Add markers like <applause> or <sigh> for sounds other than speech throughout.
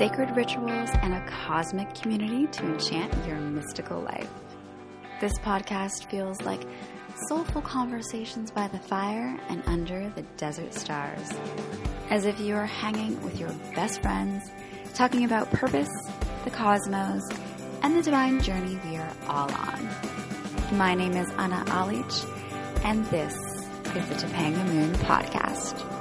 sacred rituals, and a cosmic community to enchant your mystical life. This podcast feels like soulful conversations by the fire and under the desert stars. As if you are hanging with your best friends, talking about purpose, the cosmos, and the divine journey we are all on. My name is Anna Alich, and this is the Topanga Moon Podcast.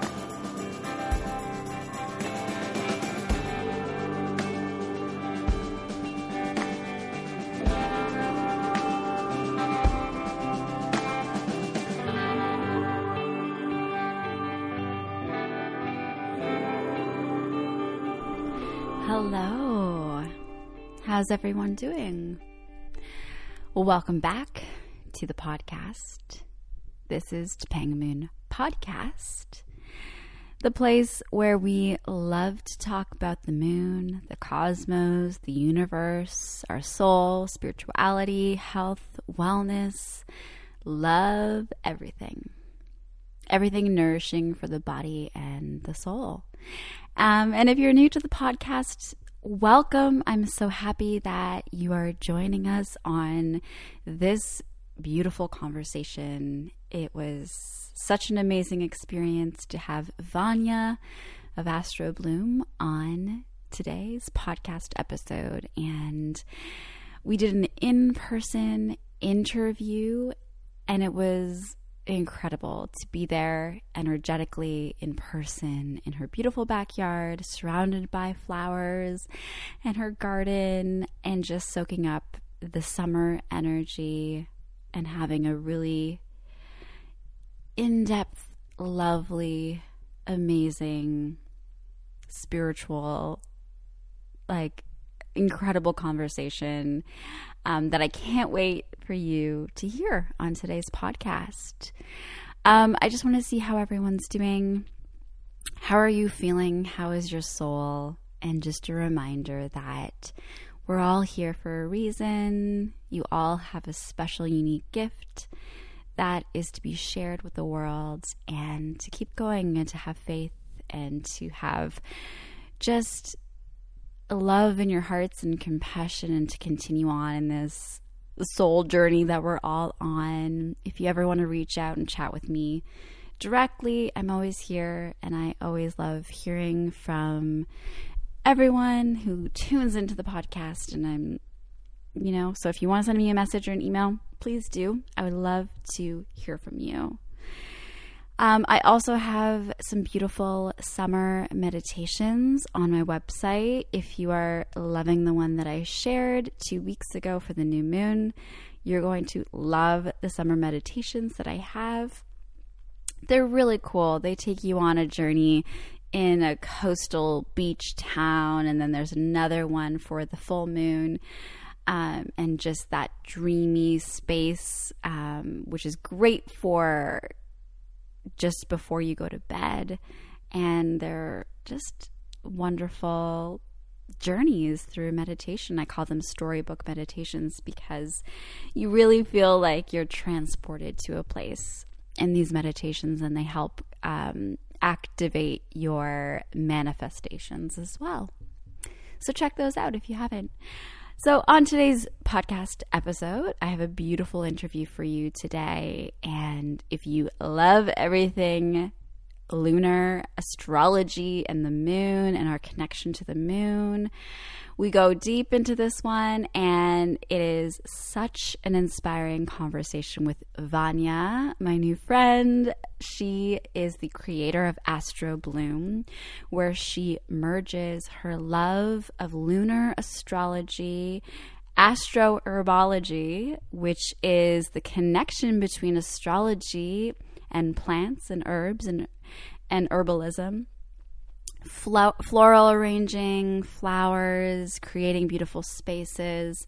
How's everyone doing? Well, welcome back to the podcast. This is Topanga Moon Podcast, the place where we love to talk about the moon, the cosmos, the universe, our soul, spirituality, health, wellness, love, everything. Everything nourishing for the body and the soul. Um, and if you're new to the podcast, welcome. I'm so happy that you are joining us on this beautiful conversation. It was such an amazing experience to have Vanya of Astro Bloom on today's podcast episode. And we did an in person interview, and it was incredible to be there energetically in person in her beautiful backyard, surrounded by flowers and her garden, and just soaking up the summer energy and having a really in depth, lovely, amazing, spiritual, like incredible conversation um, that I can't wait for you to hear on today's podcast. Um, I just want to see how everyone's doing. How are you feeling? How is your soul? And just a reminder that we're all here for a reason. You all have a special, unique gift that is to be shared with the world and to keep going and to have faith and to have just love in your hearts and compassion and to continue on in this soul journey that we're all on. If you ever want to reach out and chat with me directly, I'm always here and I always love hearing from everyone who <laughs> tunes into the podcast and I'm you know, so if you want to send me a message or an email, please do. I would love to hear from you. Um, I also have some beautiful summer meditations on my website. If you are loving the one that I shared two weeks ago for the new moon, you're going to love the summer meditations that I have. They're really cool. They take you on a journey in a coastal beach town, and then there's another one for the full moon. Um, and just that dreamy space, um, which is great for just before you go to bed. And they're just wonderful journeys through meditation. I call them storybook meditations because you really feel like you're transported to a place in these meditations and they help um, activate your manifestations as well. So check those out if you haven't. So, on today's podcast episode, I have a beautiful interview for you today. And if you love everything lunar astrology and the moon and our connection to the moon, we go deep into this one, and it is such an inspiring conversation with Vanya, my new friend. She is the creator of Astro Bloom, where she merges her love of lunar astrology astroherbology, which is the connection between astrology and plants and herbs and and herbalism, floral arranging, flowers, creating beautiful spaces,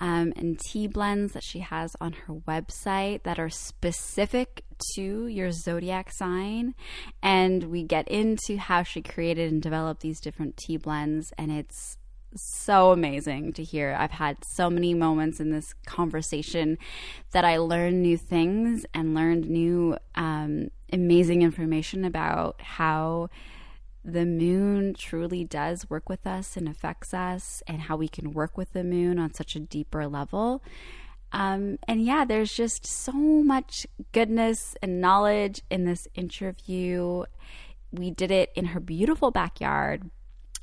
um, and tea blends that she has on her website that are specific to your zodiac sign. And we get into how she created and developed these different tea blends, and it's so amazing to hear. I've had so many moments in this conversation that I learned new things and learned new um, amazing information about how the moon truly does work with us and affects us, and how we can work with the moon on such a deeper level. Um, and yeah, there's just so much goodness and knowledge in this interview. We did it in her beautiful backyard,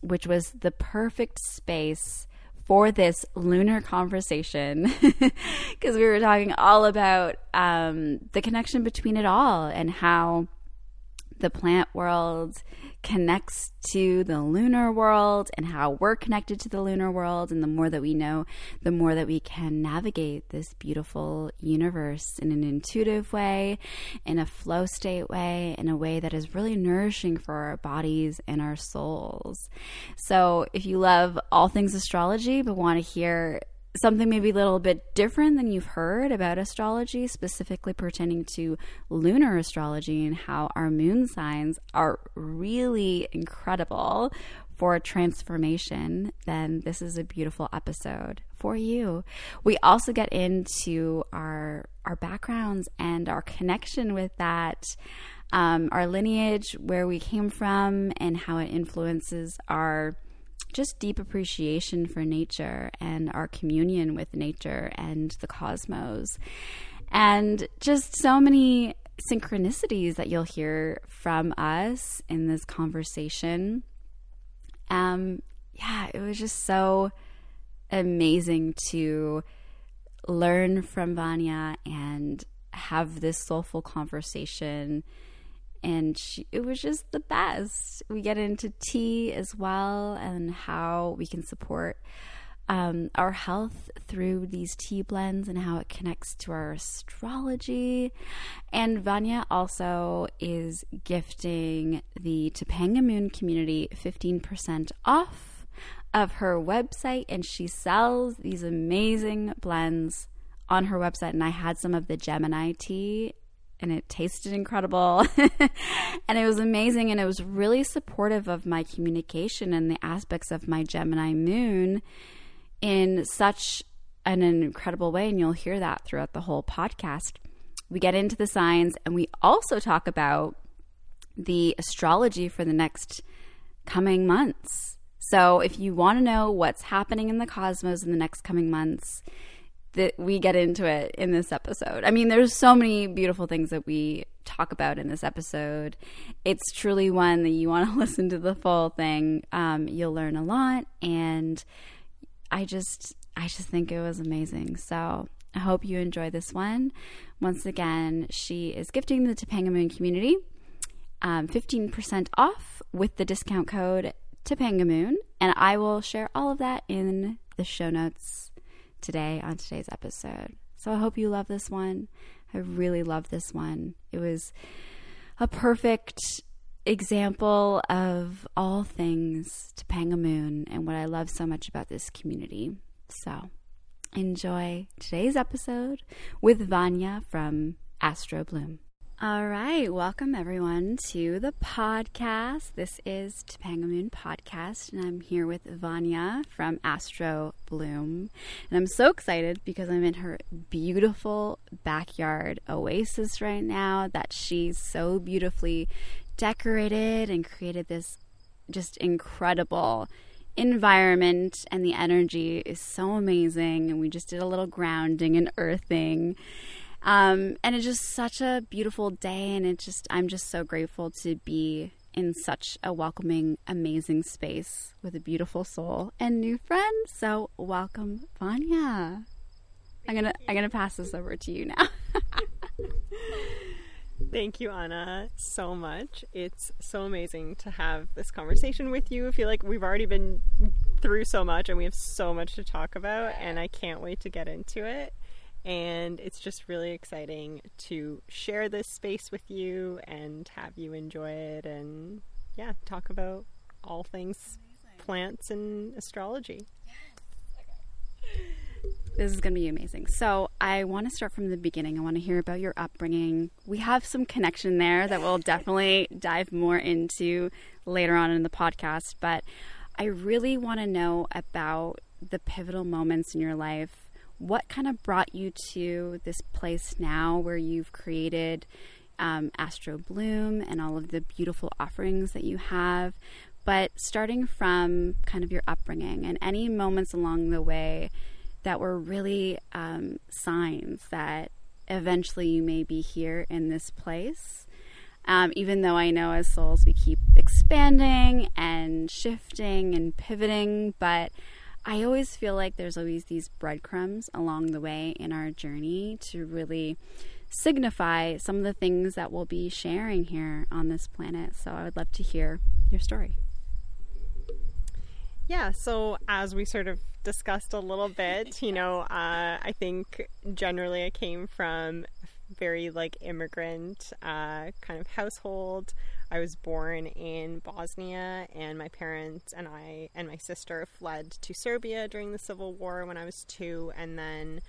which was the perfect space for this lunar conversation <laughs> because we were talking all about um, the connection between it all and how the plant world connects to the lunar world and how we're connected to the lunar world. And the more that we know, the more that we can navigate this beautiful universe in an intuitive way, in a flow state way, in a way that is really nourishing for our bodies and our souls. So if you love all things astrology, but want to hear something maybe a little bit different than you've heard about astrology, specifically pertaining to lunar astrology and how our moon signs are really incredible for transformation, then this is a beautiful episode for you. We also get into our our backgrounds and our connection with that. Um, our lineage, where we came from, and how it influences our just deep appreciation for nature and our communion with nature and the cosmos. And just so many synchronicities that you'll hear from us in this conversation. Um, yeah, it was just so amazing to learn from Vanya and have this soulful conversation and she, it was just the best. We get into tea as well and how we can support um, our health through these tea blends and how it connects to our astrology. And Vanya also is gifting the Topanga Moon community 15% off of her website, and she sells these amazing blends on her website. And I had some of the Gemini tea and it tasted incredible <laughs> and it was amazing and it was really supportive of my communication and the aspects of my Gemini moon in such an incredible way and you'll hear that throughout the whole podcast. We get into the signs and we also talk about the astrology for the next coming months. So if you want to know what's happening in the cosmos in the next coming months, that we get into it in this episode. I mean, there's so many beautiful things that we talk about in this episode. It's truly one that you want to <laughs> listen to the full thing. Um, you'll learn a lot, and I just, I just think it was amazing. So I hope you enjoy this one. Once again, she is gifting the Topanga Moon community um, 15% off with the discount code Topanga Moon, and I will share all of that in the show notes today on today's episode. So I hope you love this one. I really love this one. It was a perfect example of all things Topanga Moon and what I love so much about this community. So enjoy today's episode with Vanya from Astro Bloom. All right, welcome everyone to the podcast. This is Topanga Moon Podcast, and I'm here with Vanya from Astro Bloom. And I'm so excited because I'm in her beautiful backyard oasis right now that she's so beautifully decorated and created this just incredible environment and the energy is so amazing and we just did a little grounding and earthing um, and it's just such a beautiful day, and it just I'm just so grateful to be in such a welcoming, amazing space with a beautiful soul and new friends. So welcome, Vanya. I'm gonna I'm gonna pass this over to you now. <laughs> Thank you, Anna, so much. It's so amazing to have this conversation with you. I feel like we've already been through so much and we have so much to talk about, and I can't wait to get into it and it's just really exciting to share this space with you and have you enjoy it and yeah talk about all things plants and astrology this is going to be amazing. So, I want to start from the beginning. I want to hear about your upbringing. We have some connection there that we'll <laughs> definitely dive more into later on in the podcast, but I really want to know about the pivotal moments in your life what kind of brought you to this place now where you've created um, Astro Bloom and all of the beautiful offerings that you have. But starting from kind of your upbringing and any moments along the way that were really um, signs that eventually you may be here in this place. Um, even though I know as souls we keep expanding and shifting and pivoting, but I always feel like there's always these breadcrumbs along the way in our journey to really signify some of the things that we'll be sharing here on this planet. So I would love to hear your story. Yeah, so as we sort of discussed a little bit, you know, <laughs> uh, I think generally I came from very like immigrant uh, kind of household. I was born in Bosnia, and my parents and I and my sister fled to Serbia during the Civil War when I was two, and then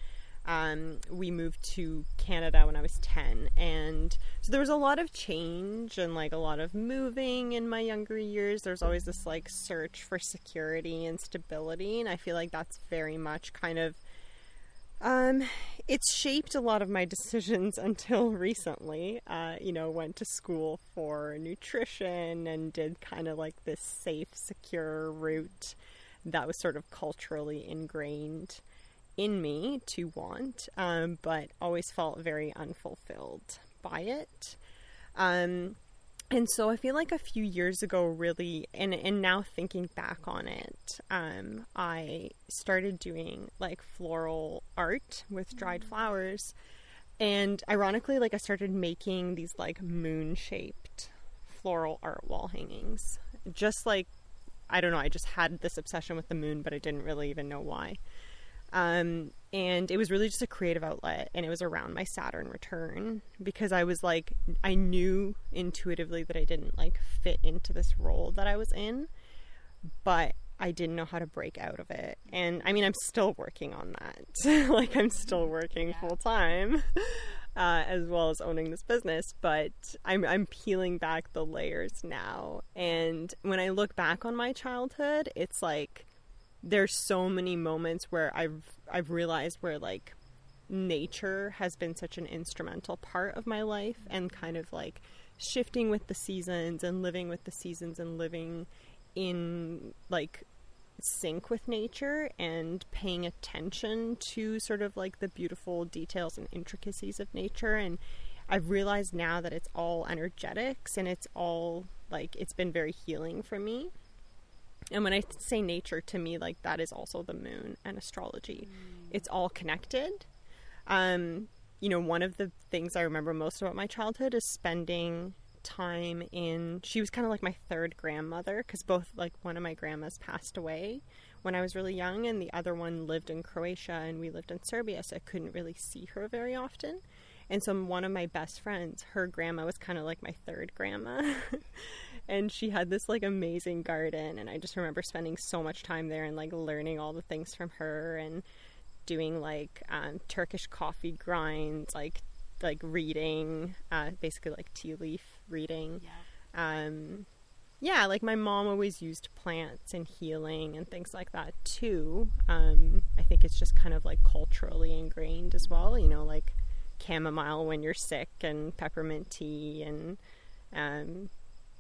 um, we moved to Canada when I was 10. And so there was a lot of change and like a lot of moving in my younger years. There's always this like search for security and stability. And I feel like that's very much kind of um, it's shaped a lot of my <laughs> decisions until recently. Uh, you know, went to school for nutrition and did kind of like this safe, secure route that was sort of culturally ingrained in me to want, um, but always felt very unfulfilled by it. Um, and so I feel like a few years ago, really, and and now thinking back on it, um, I started doing like floral art with dried mm. flowers, and ironically, like I started making these like moon shaped floral art wall hangings, just like I don't know, I just had this obsession with the moon, but I didn't really even know why. Um, and it was really just a creative outlet and it was around my Saturn return because I was like I knew intuitively that I didn't like fit into this role that I was in but I didn't know how to break out of it. And I mean I'm still working on that. <laughs> Like I'm still working full time uh, as well as owning this business but I'm I'm peeling back the layers now. And when I look back on my childhood it's like there's so many moments where I've I've realized where like nature has been such an instrumental part of my life and kind of like shifting with the seasons and living with the seasons and living in like sync with nature and paying attention to sort of like the beautiful details and intricacies of nature and I've realized now that it's all energetics and it's all like it's been very healing for me. And when I say nature, to me, like that is also the moon and astrology. Mm. It's all connected. Um, you know, one of the things I remember most about my childhood is spending time in. She was kind of like my third grandmother because both, like, one of my grandmas passed away when I was really young, and the other one lived in Croatia, and we lived in Serbia, so I couldn't really see her very often. And so, one of my best friends, her grandma was kind of like my third grandma. <laughs> and she had this like amazing garden and i just remember spending so much time there and like learning all the things from her and doing like um, turkish coffee grinds like like reading uh, basically like tea leaf reading yeah. um yeah like my mom always used plants and healing and things like that too um i think it's just kind of like culturally ingrained as well you know like chamomile when you're sick and peppermint tea and um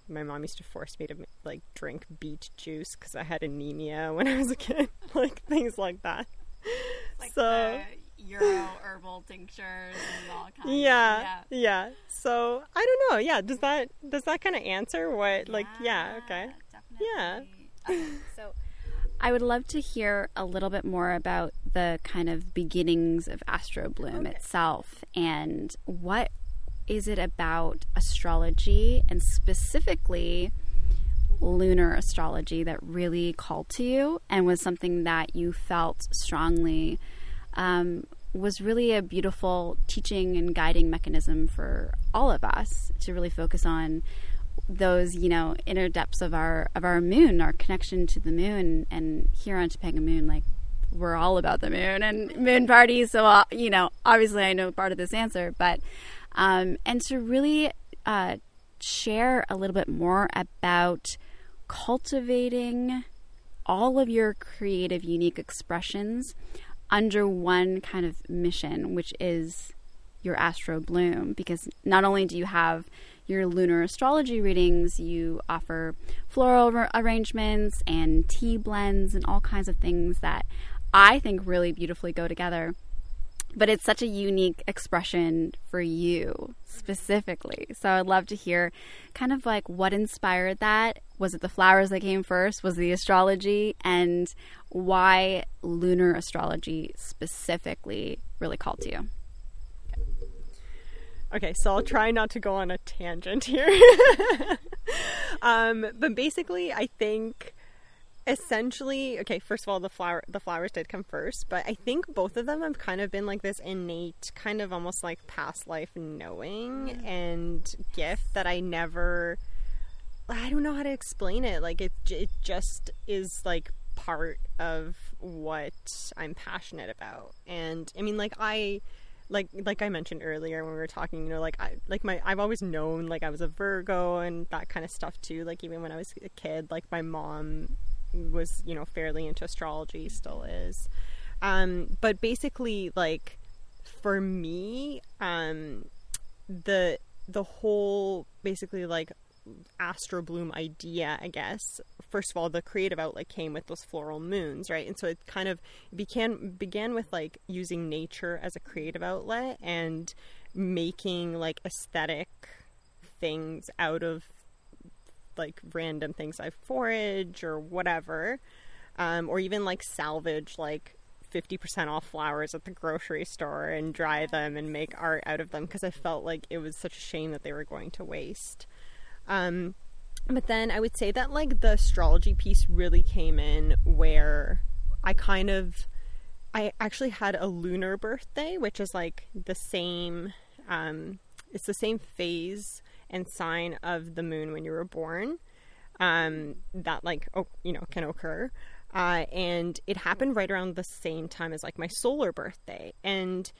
my mom used to force me to like drink beet juice because I had anemia <laughs> when I was a kid, like things like that. Like so Euro herbal tinctures and all kinds. Yeah, yeah, yeah. So I don't know. Yeah, does that does that kind of answer what? Yeah, like, yeah, okay, definitely. yeah. Okay, so. I would love to hear a little bit more about the kind of beginnings of Astro Bloom okay. itself and what is it about astrology and specifically lunar astrology that really called to you and was something that you felt strongly um, was really a beautiful teaching and guiding mechanism for all of us to really focus on those you know inner depths of our of our moon our connection to the moon and here on Topanga Moon like we're all about the moon and moon parties so uh, you know obviously I know part of this answer but um, and to really uh, share a little bit more about cultivating all of your creative, unique expressions under one kind of mission, which is your astro bloom because not only do you have your lunar astrology readings, you offer floral arrangements and tea blends and all kinds of things that I think really beautifully go together. But it's such a unique expression for you specifically. So I'd love to hear kind of like what inspired that. Was it the flowers that came first? Was the astrology? And why lunar astrology specifically really called to you? Okay, so I'll try not to go on a tangent here. <laughs> um, but basically, I think essentially okay first of all the flower the flowers did come first but i think both of them have kind of been like this innate kind of almost like past life knowing and gift that i never i don't know how to explain it. Like it it just is like part of what i'm passionate about. And i mean like i like like I mentioned earlier when we were talking, you know, like I like my I've always known like I was a Virgo and that kind of stuff too. Like even when I was a kid, like my mom was you know fairly into astrology still is. Um but basically like for me um the the whole basically like astro bloom idea i guess first of all the creative outlet came with those floral moons right? And so it kind of began began with like using nature as a creative outlet and making like aesthetic things out of like random things I forage or whatever, um, or even like salvage like 50% off flowers at the grocery store and dry them and make art out of them because I felt like it was such a shame that they were going to waste. Um, but then I would say that like the astrology piece really came in where I kind of I actually had a lunar birthday, which is like the same um, it's the same phase and sign of the moon when you were born um, that like oh, you know can occur uh, and it happened right around the same time as like my solar birthday and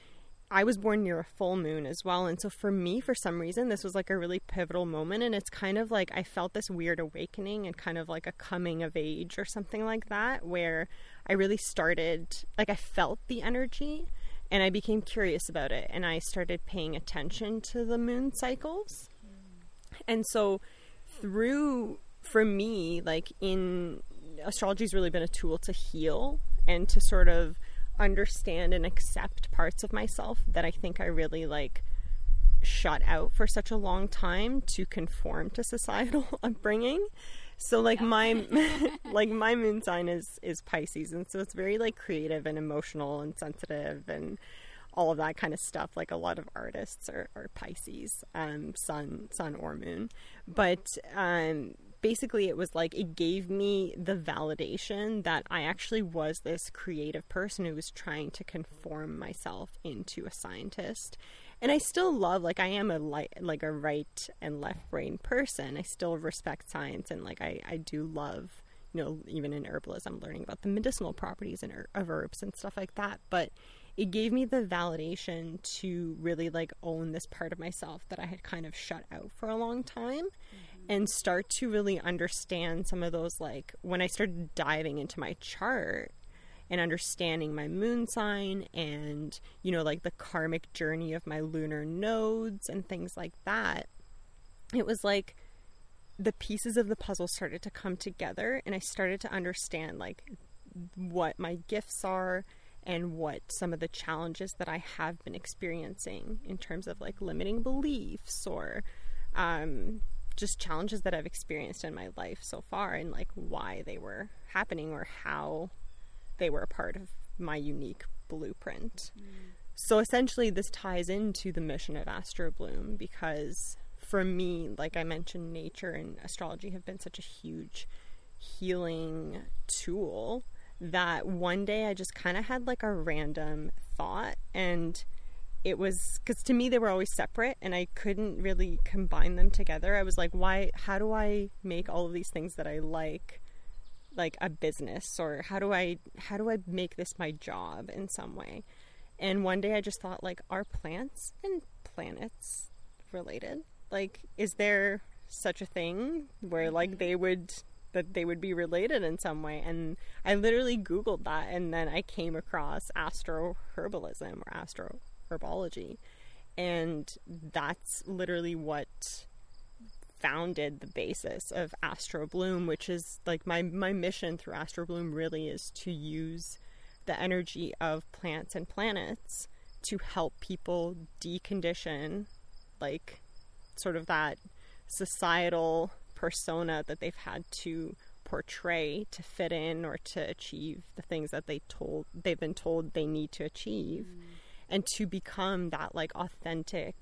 I was born near a full moon as well. And so for me, for some reason, this was like a really pivotal moment. And it's kind of like I felt this weird awakening and kind of like a coming of age or something like that, where I really started, like, I felt the energy and I became curious about it. And I started paying attention to the moon cycles. And so through for me like in astrology's really been a tool to heal and to sort of understand and accept parts of myself that I think I really like shut out for such a long time to conform to societal <laughs> upbringing. So like yeah. my <laughs> like my moon sign is is Pisces and so it's very like creative and emotional and sensitive and all of that kind of stuff. Like a lot of artists are, are Pisces, um, sun, sun or moon. But um, basically, it was like it gave me the validation that I actually was this creative person who was trying to conform myself into a scientist. And I still love, like, I am a light, like a right and left brain person. I still respect science, and like, I, I do love you know, even in herbalism, learning about the medicinal properties and of herbs and stuff like that. But it gave me the validation to really like own this part of myself that I had kind of shut out for a long time mm-hmm. and start to really understand some of those like when I started diving into my chart and understanding my moon sign and you know like the karmic journey of my lunar nodes and things like that it was like the pieces of the puzzle started to come together and I started to understand like what my gifts are and what some of the challenges that I have been experiencing in terms of like limiting beliefs or um, just challenges that I've experienced in my life so far and like why they were happening or how they were a part of my unique blueprint. Mm. So essentially, this ties into the mission of Astro Bloom because for me, like I mentioned, nature and astrology have been such a huge healing tool that one day I just kind of had like a random thought and it was because to me they were always separate and I couldn't really combine them together. I was like, why, how do I make all of these things that I like? like a business or how do I how do I make this my job in some way? And one day I just thought like are plants and planets related? Like is there such a thing where like mm-hmm. they would that they would be related in some way. And I literally Googled that and then I came across astro herbalism or astro herbology. And that's literally what founded the basis of Astro Bloom, which is like my, my mission through Astro Bloom really is to use the energy of plants and planets to help people decondition like sort of that societal persona that they've had to portray to fit in or to achieve the things that they told they've been told they need to achieve. Mm. and to become that like authentic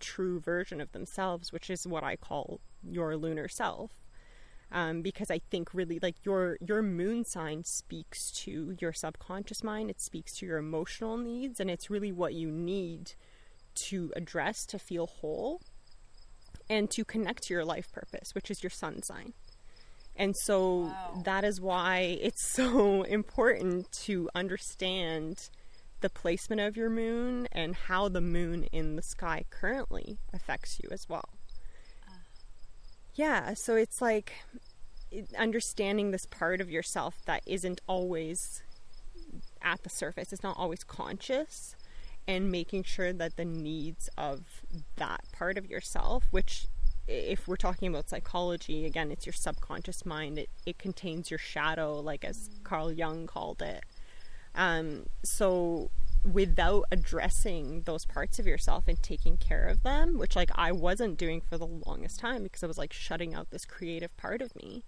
true version of themselves which is what i call your lunar self. Um, because i think really like your your moon sign speaks to your subconscious mind it speaks to your emotional needs and it's really what you need to address to feel whole and to connect to your life purpose, which is your sun sign. And so wow. that is why it's <laughs> so important to understand the placement of your moon and how the moon in the sky currently affects you as well. Uh. Yeah, so it's like understanding this part of yourself that isn't always at the surface, it's not always conscious, and making sure that the needs of that part of yourself, which if we're talking about psychology, again, it's your subconscious mind. It, it contains your shadow, like as Carl Jung called it. Um, so without addressing those parts of yourself and taking care of them, which like I wasn't doing for the longest time because I was like shutting out this creative part of me.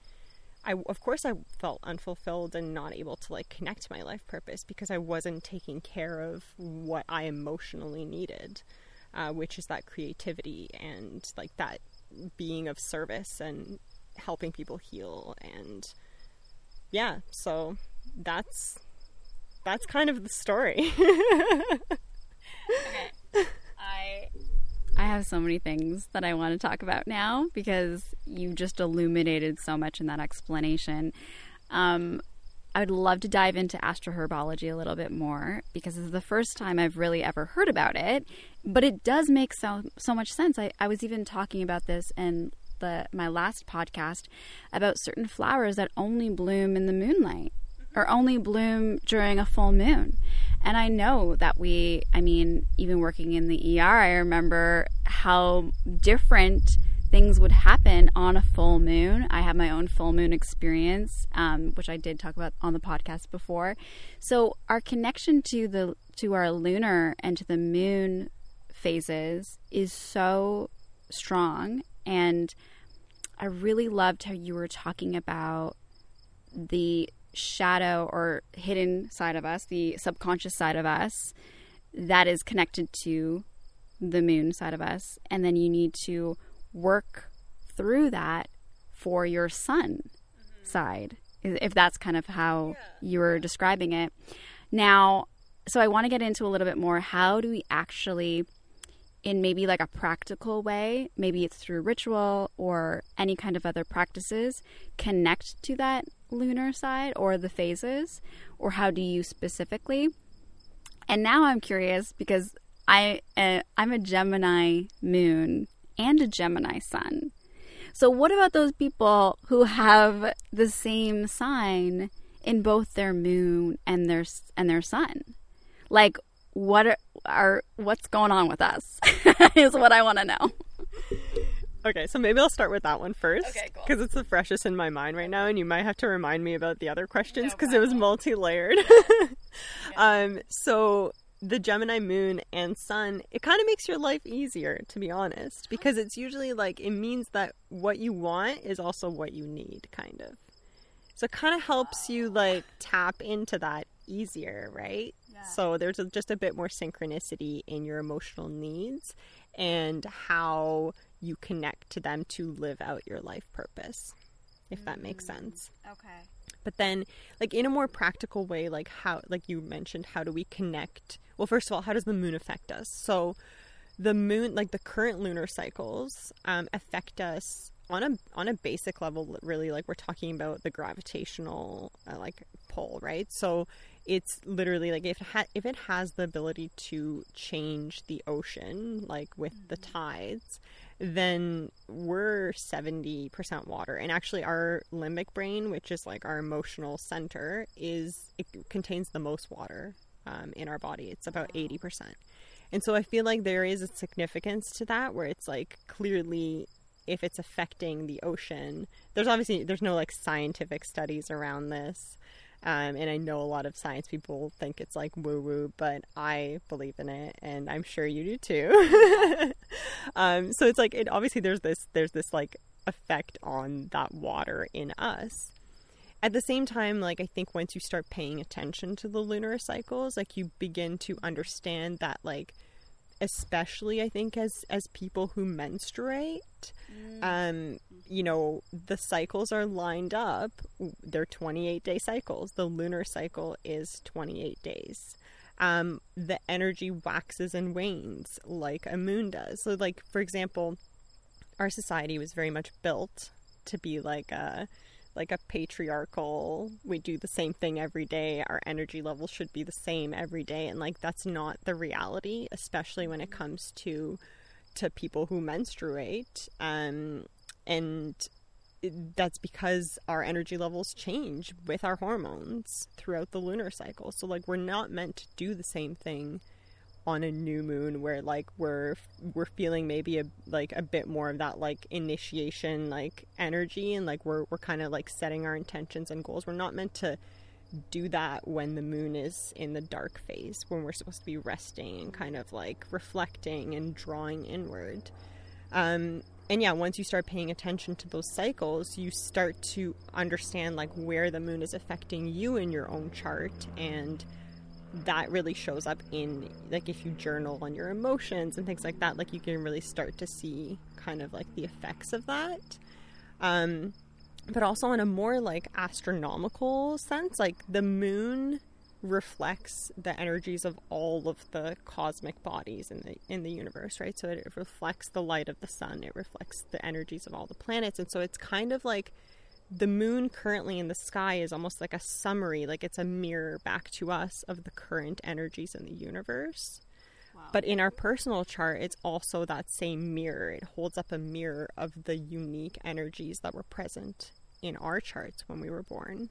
I of course I felt unfulfilled and not able to like connect my life purpose because I wasn't taking care of what I emotionally needed, uh, which is that creativity and like that being of service and helping people heal and yeah, so that's that's kind of the story. <laughs> okay. I I have so many things that I want to talk about now because you just illuminated so much in that explanation. Um, I would love to dive into astroherbology a little bit more because this is the first time I've really ever heard about it. But it does make so so much sense. I, I was even talking about this in the my last podcast about certain flowers that only bloom in the moonlight or only bloom during a full moon. And I know that we, I mean, even working in the ER, I remember how different things would happen on a full moon. I have my own full moon experience, um, which I did talk about on the podcast before. So our connection to the to our lunar and to the moon phases is so strong, and I really loved how you were talking about the shadow or hidden side of us, the subconscious side of us, that is connected to the moon side of us, and then you need to work through that for your sun mm-hmm. side, if that's kind of how yeah. you were describing it. Now, so I want to get into a little bit more how do we actually in maybe like a practical way, maybe it's through ritual or any kind of other practices, connect to that lunar side or the phases, or how do you specifically? And now I'm curious because I uh, I'm a Gemini moon and a Gemini sun. So, what about those people who have the same sign in both their moon and their and their sun? Like, what are, are what's going on with us? <laughs> is what I want to know. Okay, so maybe I'll start with that one first. Okay, cool. Because it's the freshest in my mind right now, and you might have to remind me about the other questions because no it was multi layered. <laughs> um, so the Gemini moon and sun, it kind of makes your life easier, to be honest, because it's usually like it means that what you want is also what you need, kind of. So it kind of helps you like tap into that easier, right? Yeah. So there's a, just a bit more synchronicity in your emotional needs and how you connect to them to live out your life purpose, if mm. that makes mm, sense. Okay. But then, like in a more practical way, like how, like you mentioned, how do we connect well, first of all, how does the moon affect us? So, the moon, like the current lunar cycles, um, affect us on a on a basic level. Really, like we're talking about the gravitational uh, like pull, right? So, it's literally like if it ha- if it has the ability to change the ocean, like with the mm-hmm. tides, then we're 70% water. And actually, our limbic brain, which is like our emotional center, is it contains the most water um, in our body. It's about 80%. And so I feel like there is a significance to that where it's like clearly if it's affecting the ocean, there's obviously there's no like scientific studies around this. Um, and I know a lot of science people think it's like woo woo, but I believe in it, and I'm sure you do too. <laughs> um, so it's like it obviously there's this there's this like effect on that water in us. At the same time, like I think once you start paying attention to the lunar cycles, like you begin to understand that like especially I think as as people who menstruate, mm. um, you know, the cycles are lined up. They're 28 day cycles. The lunar cycle is 28 days. Um, the energy waxes and wanes like a moon does. So, like for example, our society was very much built to be like a like a patriarchal we do the same thing every day our energy levels should be the same every day and like that's not the reality especially when it comes to to people who menstruate um and that's because our energy levels change with our hormones throughout the lunar cycle. So like we're not meant to do the same thing on a new moon where like we're we're feeling maybe a like a bit more of that like initiation like energy and like we're we're kind of like setting our intentions and goals. We're not meant to do that when the moon is in the dark phase when we're supposed to be resting and kind of like reflecting and drawing inward. Um and yeah once you start paying attention to those cycles you start to understand like where the moon is affecting you in your own chart and that really shows up in like if you journal on your emotions and things like that like you can really start to see kind of like the effects of that. Um but also in a more like astronomical sense like the moon reflects the energies of all of the cosmic bodies in the in the universe right? So it reflects the light of the sun it reflects the energies of all the planets and so it's kind of like the moon currently in the sky is almost like a summary, like it's a mirror back to us of the current energies in the universe. Wow. But in our personal chart, it's also that same mirror. It holds up a mirror of the unique energies that were present in our charts when we were born.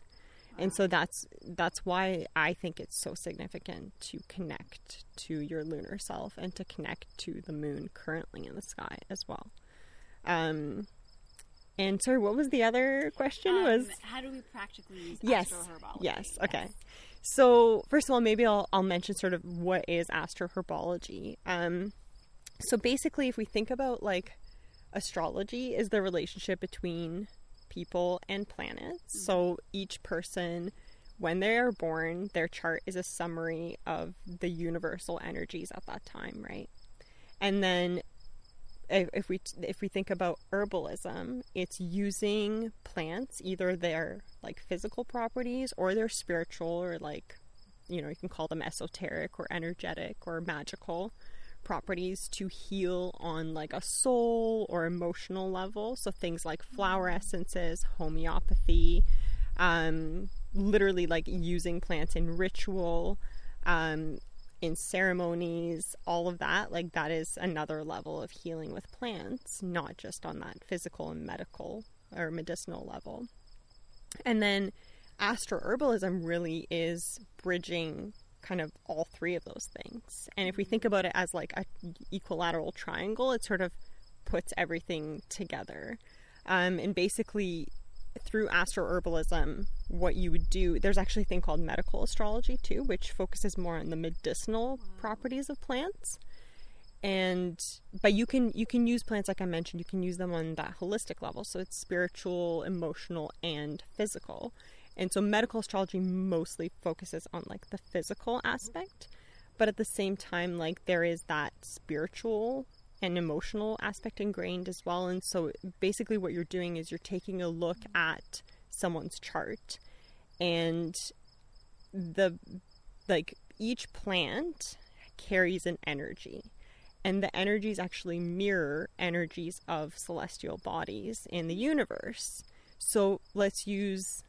Wow. And so that's that's why I think it's so significant to connect to your lunar self and to connect to the moon currently in the sky as well. Um, and sorry, what was the other question? Um, was how do we practically use yes, astroherbology? Yes. Okay. Yes. So first of all, maybe I'll I'll mention sort of what is astroherbology. Um, so basically, if we think about like astrology, is the relationship between people and planets. Mm-hmm. So each person, when they are born, their chart is a summary of the universal energies at that time, right? And then if we if we think about herbalism, it's using plants, either their like physical properties or their spiritual or like you know you can call them esoteric or energetic or magical properties to heal on like a soul or emotional level. So things like flower essences, homeopathy, um, literally like using plants in ritual. Um, in ceremonies, all of that, like that is another level of healing with plants, not just on that physical and medical or medicinal level. And then astroherbalism really is bridging kind of all three of those things. And if we think about it as like a equilateral triangle, it sort of puts everything together. Um, and basically, through astroherbalism, what you would do, there's actually a thing called medical astrology too, which focuses more on the medicinal properties of plants. And but you can you can use plants like I mentioned, you can use them on that holistic level. So it's spiritual, emotional, and physical. And so medical astrology mostly focuses on like the physical aspect, but at the same time, like there is that spiritual and emotional aspect ingrained as well. And so basically, what you're doing is you're taking a look at someone's chart and the like each plant carries an energy and the energies actually mirror energies of celestial bodies in the universe. So let's use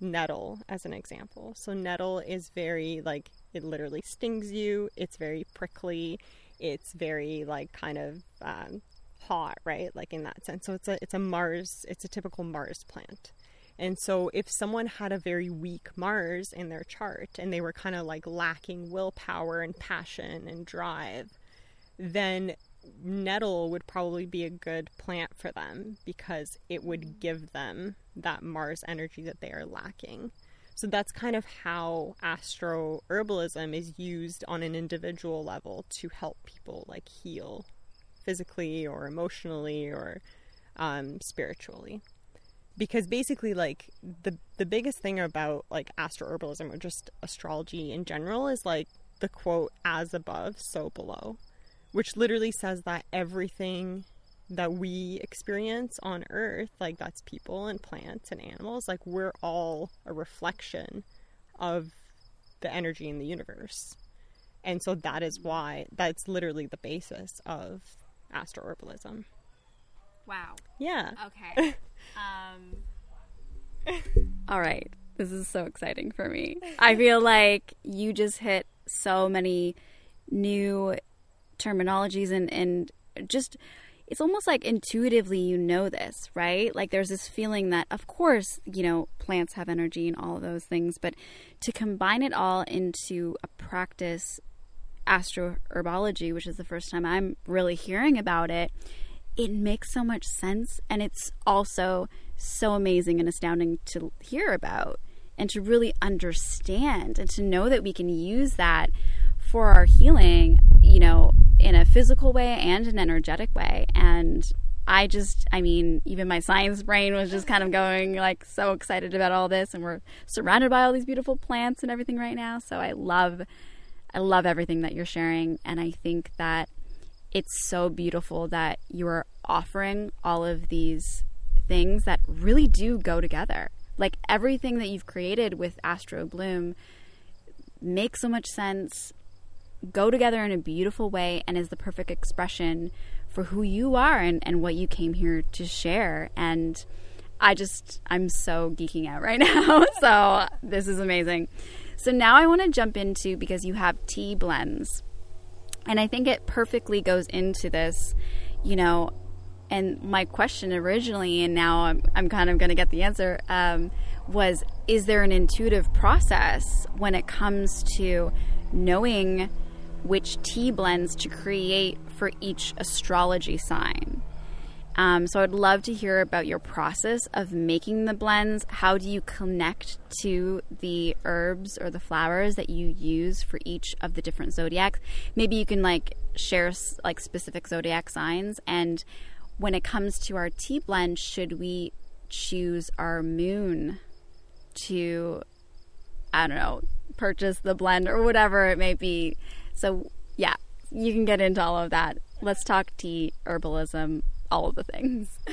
nettle as an example. So nettle is very like it literally stings you. It's very prickly it's very like kind of um, hot, right? Like in that sense. So it's a it's a Mars. It's a typical Mars plant. And so if someone had a very weak Mars in their chart and they were kind of like lacking willpower and passion and drive, then nettle would probably be a good plant for them because it would give them that Mars energy that they are lacking. So that's kind of how astro herbalism is used on an individual level to help people like heal physically or emotionally or um, spiritually. Because basically, like the the biggest thing about like astro herbalism or just astrology in general is like the quote "as above, so below," which literally says that everything that we experience on earth like that's people and plants and animals like we're all a reflection of the energy in the universe. And so that is why that's literally the basis of astroherbalism wow. Yeah. Okay. <laughs> Um all right. This is so exciting for me. I feel like you just hit so many new terminologies and and just it's almost like intuitively you know this, right? Like there's this feeling that, of course, you know, plants have energy and all of those things, but to combine it all into a practice, astroherbology, which is the first time I'm really hearing about it, it makes so much sense. And it's also so amazing and astounding to hear about and to really understand and to know that we can use that for our healing, you know, in a physical way and an energetic way. And I just, I mean, even my science brain was just kind of going like so excited about all this. And we're surrounded by all these beautiful plants and everything right now. So I love, I love everything that you're sharing. And I think that it's so beautiful that you're offering all of these things that really do go together. Like everything that you've created with Astro Bloom makes so much sense go together in a beautiful way and is the perfect expression for who you are and, and what you came here to share. And I just, I'm so geeking out right <laughs> now. so this is amazing. So now I want to jump into because you have tea blends. And I think it perfectly goes into this, you know. And my question originally, and now I'm, I'm kind of going to get the answer, um, was Is there an intuitive process when it comes to knowing which tea blends to create for each astrology sign. Um, so I'd love to hear about your process of making the blends. How do you connect to the herbs or the flowers that you use for each of the different zodiacs? Maybe you can like share like specific zodiac signs. And when it comes to our tea blend, should we choose our moon to, I don't know, purchase the blend or whatever it may be? So, yeah, you can get into all of that. Let's talk tea, herbalism, all of the things. <laughs>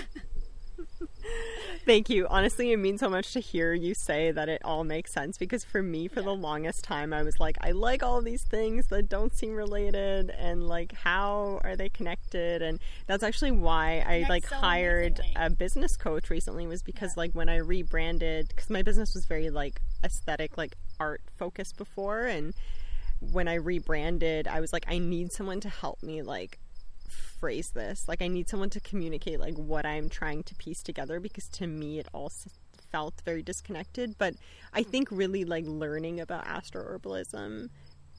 Thank you. Honestly, it means so much to hear you say that it all makes sense because for me, for yeah. the longest time, I was like, I like all these things that don't seem related and like, how are they connected? And that's actually why I like so hired amazingly. a business coach recently, was because yeah. like when I rebranded, because my business was very like aesthetic, like art focused before. And when I rebranded, I was like, I need someone to help me like phrase this. Like, I need someone to communicate like what I'm trying to piece together because to me it all felt very disconnected. But I think really like learning about astro herbalism.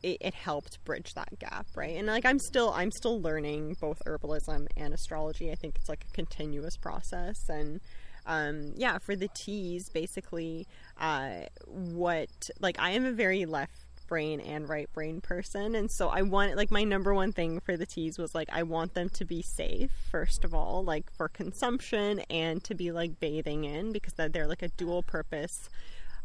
It, it helped bridge that gap, right? And like I'm still I'm still learning both herbalism and astrology. I think it's like a continuous process, and um, yeah, for the teas, basically, uh, what like I am a very left brain and right brain person. And so I want, like, my number one thing for the teas was like, I want them to be safe, first of all, like for consumption and to be like bathing in because they're like a dual purpose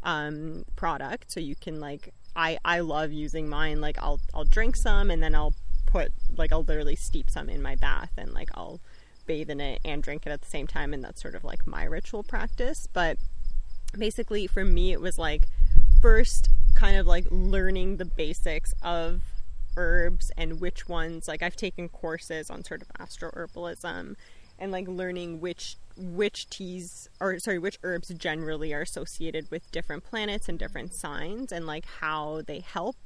um, product. So you can, like, I, I love using mine. Like, I'll, I'll drink some and then I'll put, like, I'll literally steep some in my bath and, like, I'll bathe in it and drink it at the same time. And that's sort of like my ritual practice. But basically, for me, it was like, first kind of like learning the basics of herbs and which ones like I've taken courses on sort of astro herbalism and like learning which which teas or sorry which herbs generally are associated with different planets and different signs and like how they help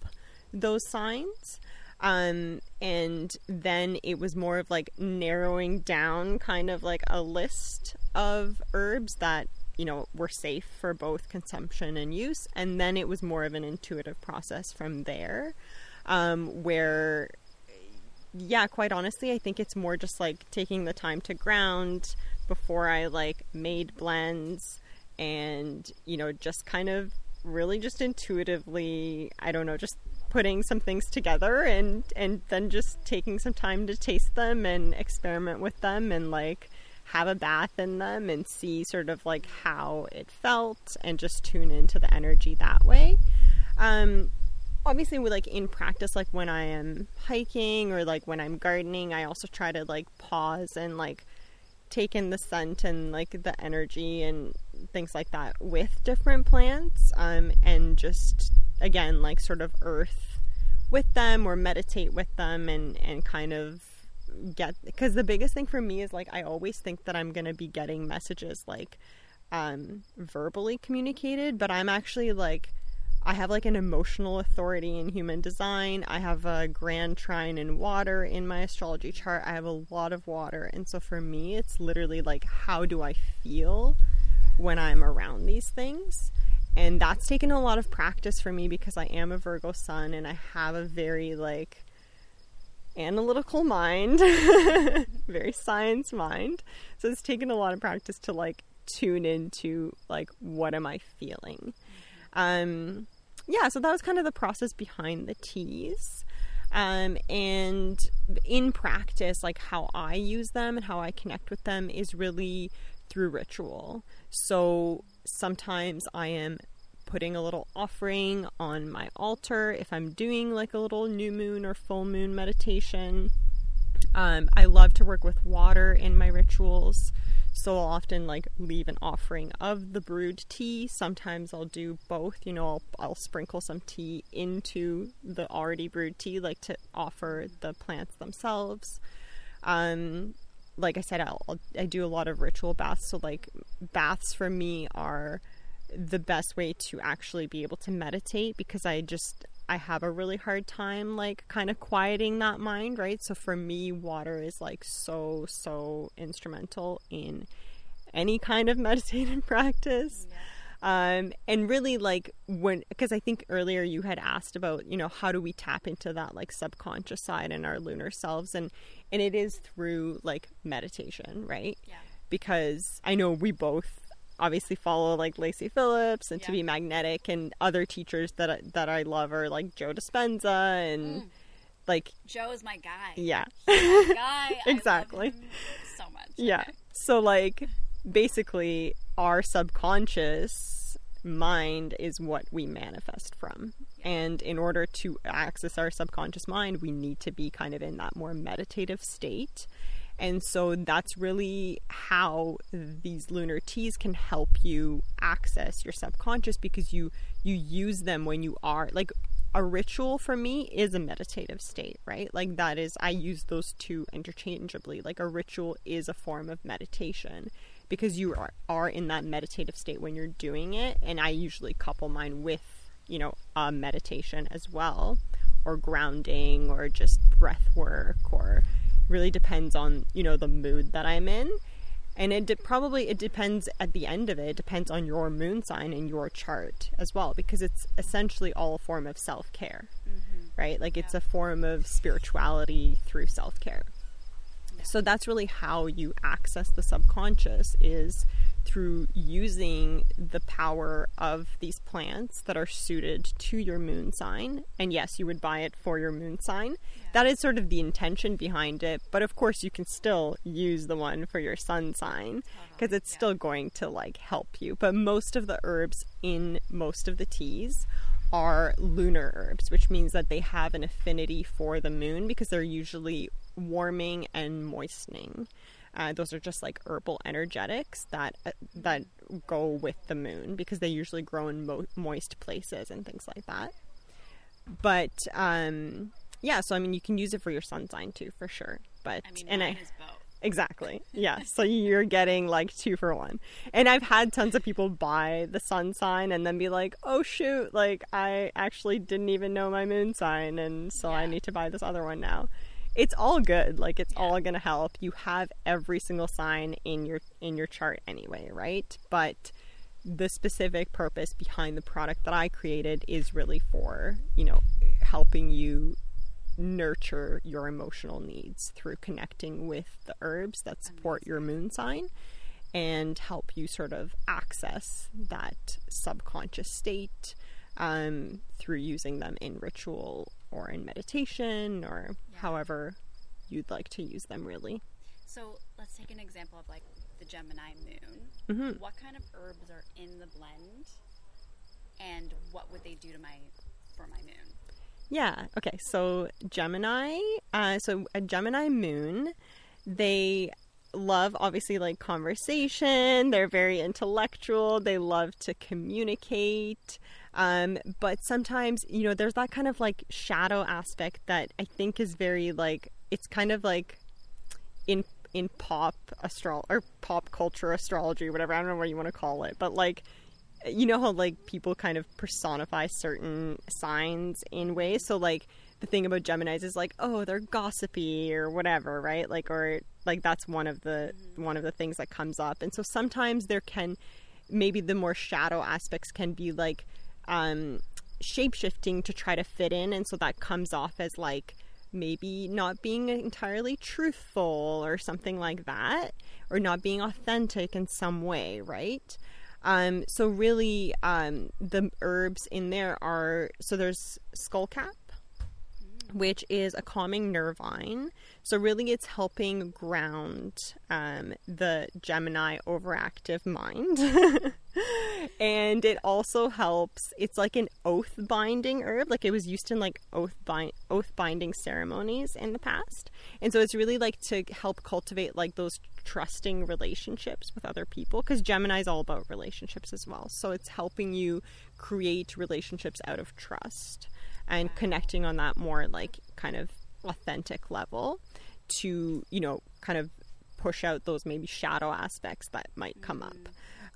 those signs. Um, and then it was more of like narrowing down kind of like a list of herbs that you know, were safe for both consumption and use. And then it was more of an intuitive process from there, um, where yeah, quite honestly, I think it's more just like taking the time to ground before I like made blends and, you know, just kind of really just intuitively, I don't know, just putting some things together and and then just taking some time to taste them and experiment with them and like have a bath in them and see sort of like how it felt and just tune into the energy that way. Um, obviously we like in practice like when i am hiking or like when i'm gardening i also try to like pause and like take in the scent and like the energy and things like that with different plants um, and just again like sort of earth with them or meditate with them and and kind of get because the biggest thing for me is like i always think that i'm to be getting messages like um verbally communicated but i'm actually like I have like an emotional authority in human design. I have a grand trine in water in my astrology chart. I have a lot of water. And so for me, it's literally like, how do I feel when I'm around these things? And that's taken a lot of practice for me because I am a Virgo sun and I have a very like analytical mind, <laughs> very science mind. So it's taken a lot of practice to like tune into like, what am I feeling? Um, yeah, so that was kind of the process behind the teas. Um, and in practice, like how I use them and how I connect with them is really through ritual. So sometimes I am putting a little offering on my altar if I'm doing like a little new moon or full moon meditation. Um, I love to work with water in my rituals. So I'll often like leave an offering of the brewed tea. Sometimes I'll do both. You know, I'll, I'll sprinkle some tea into the already brewed tea, like to offer the plants themselves. Um, like I said, I'll, I'll, I do a lot of ritual baths. So like baths for me are the best way to actually be able to meditate because I just I have a really hard time like kind of quieting that mind, right? So for me water is like so so instrumental in any kind of <laughs> meditative practice. Yeah. Um, and really like when because I think earlier you had asked about you know how do we tap into that like subconscious side and our lunar selves and and it is through like meditation right yeah. because I know we both obviously follow like Lacy Phillips and Yeah. to be magnetic and other teachers that I, that I love are like Joe Dispenza and Mm. like Joe is my guy. yeah My <laughs> guy. Exactly. so much. yeah Okay. so like basically our subconscious mind is what we manifest from Yeah. and in order to access our subconscious mind we need to be kind of in that more meditative state and so that's really how these lunar teas can help you access your subconscious because you you use them when you are like a ritual for me is a meditative state, right? Like that is I use those two interchangeably. Like a ritual is a form of meditation because you are, are in that meditative state when you're doing it and I usually couple mine with, you know, a meditation as well or grounding or just breath work or really depends on you know the mood that i'm in. And it de- probably it depends at the end of it it depends on your moon sign and your chart as well because it's essentially all a form of self-care mm-hmm. right? Like it's a form of spirituality through self-care. Yeah. so that's really how you access the subconscious is through using the power of these plants that are suited to your moon sign. And yes you would buy it for your moon sign. That is sort of the intention behind it. But of course you can still use the one for your sun sign uh-huh. because it's yeah. still going to like help you. But most of the herbs in most of the teas are lunar herbs which means that they have an affinity for the moon because they're usually warming and moistening uh, those are just like herbal energetics that uh, that go with the moon because they usually grow in mo- moist places and things like that but um yeah so i mean you can use it for your sun sign too for sure but I mean, and i. Exactly. <laughs> Yeah. so you're getting like two for one. And I've had tons of people buy the sun sign and then be like, oh shoot, like I actually didn't even know my moon sign and so I need to buy this other one now. It's all good. Like it's Yeah. all gonna help. You have every single sign in your in your chart anyway, right? But the specific purpose behind the product that I created is really for, you know, helping you nurture your emotional needs through connecting with the herbs that support your moon sign and help you sort of access that subconscious state um, through using them in ritual or in meditation or Yeah. however you'd like to use them, really. So let's take an example of like the Gemini moon. Mhm. What kind of herbs are in the blend, and what would they do to my for my moon? Yeah. Okay. So Gemini. Uh, so a Gemini moon, they love obviously like conversation. They're very intellectual. They love to communicate. Um, but sometimes you know there's that kind of like shadow aspect that I think is very like it's kind of like in in pop astro or pop culture astrology whatever I don't know what you want to call it but like you know how like people kind of personify certain signs in ways? So like the thing about Geminis is like oh they're gossipy or whatever right? Like or like that's one of the one of the things that comes up. And so sometimes there can maybe the more shadow aspects can be like um shape-shifting to try to fit in. And so that comes off as like maybe not being entirely truthful or something like that or not being authentic in some way right? Um, so really um, the herbs in there are so there's skullcap which is a calming nervine. So really, it's helping ground um, the Gemini overactive mind, <laughs> and it also helps. It's like an oath binding herb, like it was used in like oath bind oath binding ceremonies in the past, and so it's really like to help cultivate like those trusting relationships with other people because Gemini is all about relationships as well. So it's helping you create relationships out of trust and connecting on that more like kind of authentic level to you know kind of push out those maybe shadow aspects that might come up.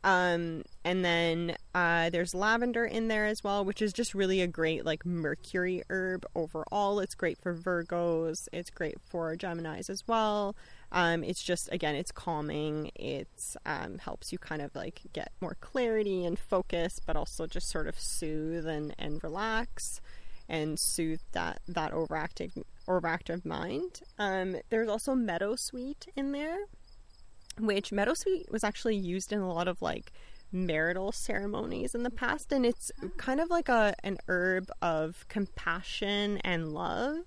Um, and then uh, there's lavender in there as well which is just really a great like mercury herb overall. It's great for virgos. It's great for geminis as well. Um, it's just again it's calming. It's um, helps you kind of like get more clarity and focus but also just sort of soothe and, and relax and soothe that that overactive overactive mind. Um, there's also meadowsweet in there, which meadowsweet was actually used in a lot of like marital ceremonies in the past, and it's kind of like a an herb of compassion and love.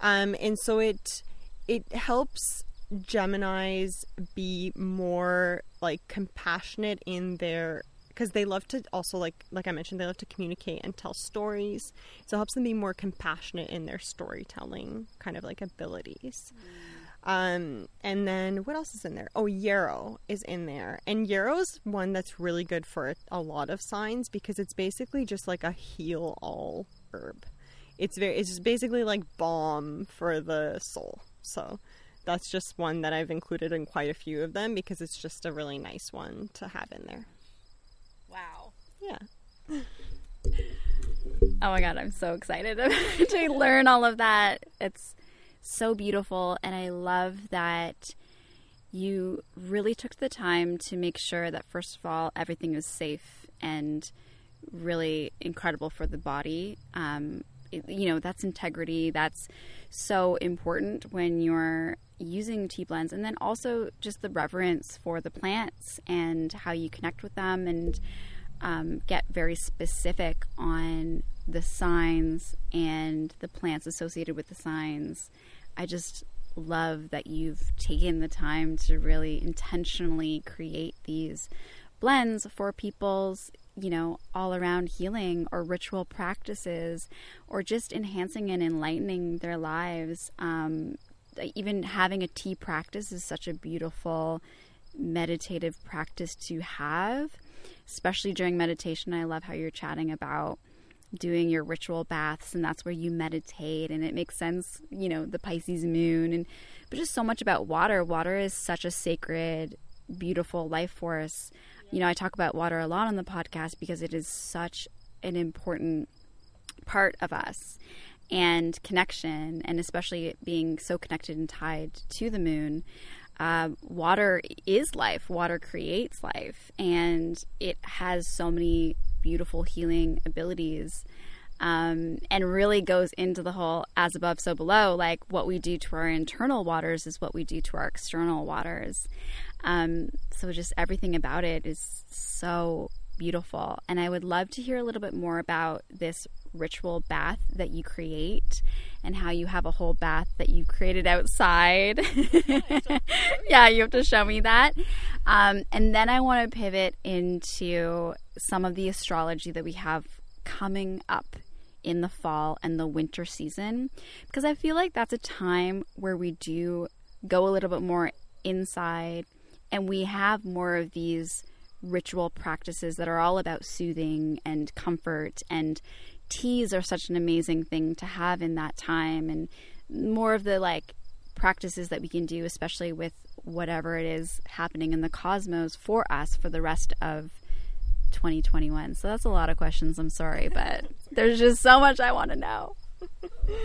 Um, and so it it helps Gemini's be more like compassionate in their because they love to also like like I mentioned they love to communicate and tell stories. So it helps them be more compassionate in their storytelling kind of like abilities. Um, and then what else is in there? Oh, yarrow is in there, and yarrow's one that's really good for a lot of signs because it's basically just like a heal all herb. It's very it's just basically like balm for the soul. So that's just one that I've included in quite a few of them because it's just a really nice one to have in there. Yeah. Oh my god, I'm so excited <laughs> to learn all of that. It's so beautiful, and I love that you really took the time to make sure that, first of all, everything is safe and really incredible for the body. Um, you know, that's integrity. That's so important when you're using tea blends. And then also just the reverence for the plants and how you connect with them and um, get very specific on the signs and the plants associated with the signs. I just love that you've taken the time to really intentionally create these blends for people's, you know, all around healing or ritual practices or just enhancing and enlightening their lives. Um, even having a tea practice is such a beautiful meditative practice to have, especially during meditation. I love how you're chatting about doing your ritual baths and that's where you meditate and it makes sense you know the pisces moon and but just so much about water water is such a sacred beautiful life force you know i talk about water a lot on the podcast because it is such an important part of us and connection and especially being so connected and tied to the moon uh, water is life water creates life and it has so many beautiful healing abilities um, and really goes into the whole as above, so below. Like what we do to our internal waters is what we do to our external waters. Um, so just everything about it is so beautiful. And I would love to hear a little bit more about this ritual bath that you create and how you have a whole bath that you created outside. <laughs> yeah, you have to show me that. Um, and then I want to pivot into some of the astrology that we have coming up in the fall and the winter season because I feel like that's a time where we do go a little bit more inside and we have more of these ritual practices that are all about soothing and comfort and teas are such an amazing thing to have in that time and more of the like practices that we can do especially with whatever it is happening in the cosmos for us for the rest of 2021 so that's a lot of questions i'm sorry but <laughs> there's just so much i want to know. <laughs>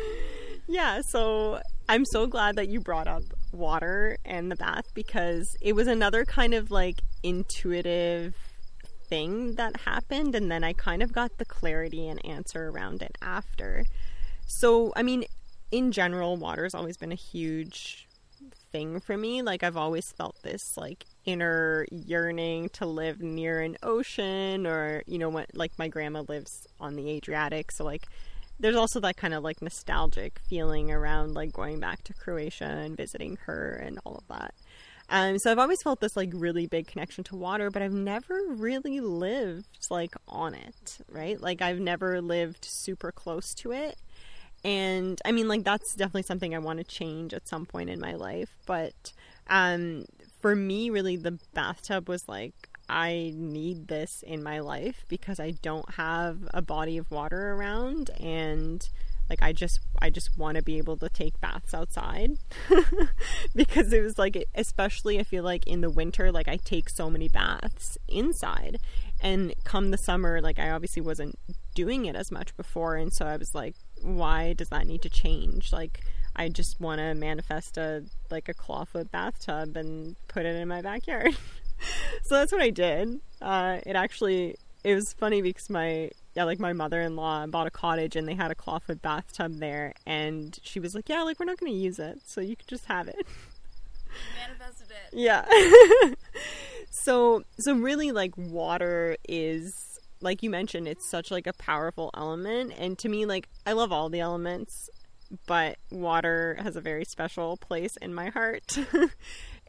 Yeah so i'm so glad that you brought up water and the bath because it was another kind of like intuitive thing that happened and then I kind of got the clarity and answer around it after. So, I mean, in general, water's always been a huge thing for me. Like I've always felt this like inner yearning to live near an ocean or, you know, what like my grandma lives on the Adriatic, so like there's also that kind of like nostalgic feeling around like going back to Croatia and visiting her and all of that. Um, so I've always felt this like really big connection to water, but I've never really lived like on it, right? Like I've never lived super close to it. And I mean, like that's definitely something I want to change at some point in my life. But um, for me, really, the bathtub was like I need this in my life because I don't have a body of water around and like I just I just want to be able to take baths outside <laughs> because it was like especially I feel like in the winter like I take so many baths inside and come the summer like I obviously wasn't doing it as much before and so I was like why does that need to change like I just want to manifest a like a clawfoot bathtub and put it in my backyard <laughs> so that's what I did. Uh, it actually it was funny because my yeah like my mother-in-law bought a cottage and they had a clawfoot bathtub there and she was like yeah like we're not going to use it so you could just have it. Manifested it yeah. <laughs> So so really like water is like you mentioned it's such like a powerful element and to me like i love all the elements but water has a very special place in my heart. <laughs>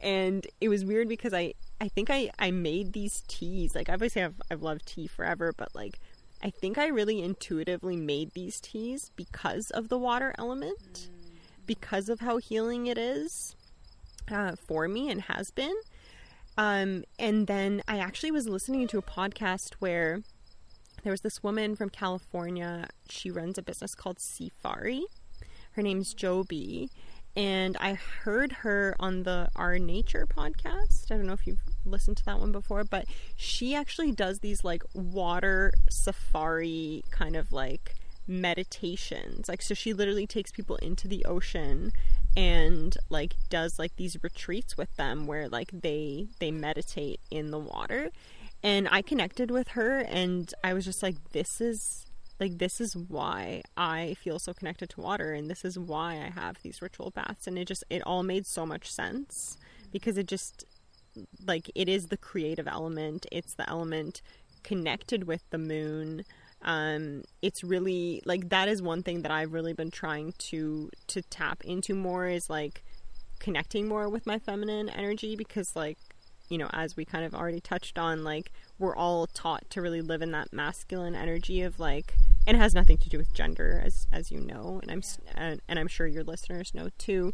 And it was weird because i I think I I made these teas. Like I obviously I've I've loved tea forever, but like I think I really intuitively made these teas because of the water element, because of how healing it is uh, for me and has been. Um, and then I actually was listening to a podcast where there was this woman from California. She runs a business called Safari. Her name's Joby, and I heard her on the Our Nature podcast. I don't know if you've listened to that one before, but she actually does these like water safari kind of like meditations. Like so she literally takes people into the ocean and like does like these retreats with them where like they they meditate in the water. And I connected with her and I was just like this is like this is why I feel so connected to water and this is why I have these ritual baths and it just it all made so much sense because it just like it is the creative element. It's the element connected with the moon. Um it's really like that is one thing that I've really been trying to to tap into more is like connecting more with my feminine energy because like you know as we kind of already touched on like we're all taught to really live in that masculine energy of like and it has nothing to do with gender as as you know and i'm and, and i'm sure your listeners know too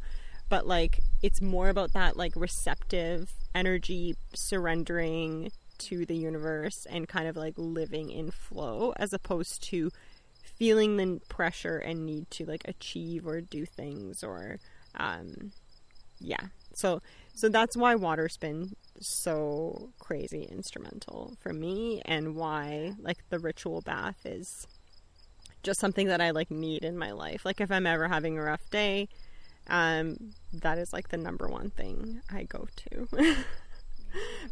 but like it's more about that like receptive energy surrendering to the universe and kind of like living in flow as opposed to feeling the pressure and need to like achieve or do things or um yeah so so that's why water's been so crazy instrumental for me and why like the ritual bath is just something that I like need in my life. Like if I'm ever having a rough day, um, that is like the number one thing I go to. <laughs>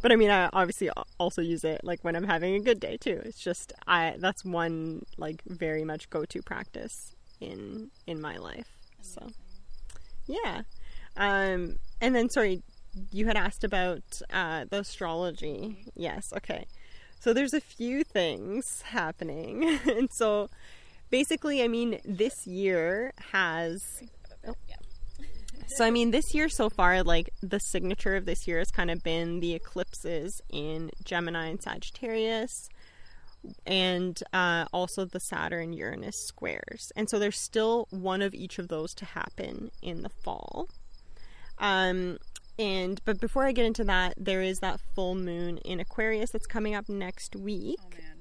but I mean, I obviously also use it like when I'm having a good day too. It's just I that's one like very much go to practice in in my life. So yeah, um, and then sorry, you had asked about uh, the astrology. Yes, okay. So there's a few things happening, <laughs> and so basically, I mean, this year has. Oh, so I mean, this year so far, like the signature of this year has kind of been the eclipses in Gemini and Sagittarius, and uh, also the Saturn Uranus squares. And so there's still one of each of those to happen in the fall. Um, and but before I get into that, there is that full moon in Aquarius that's coming up next week. Oh,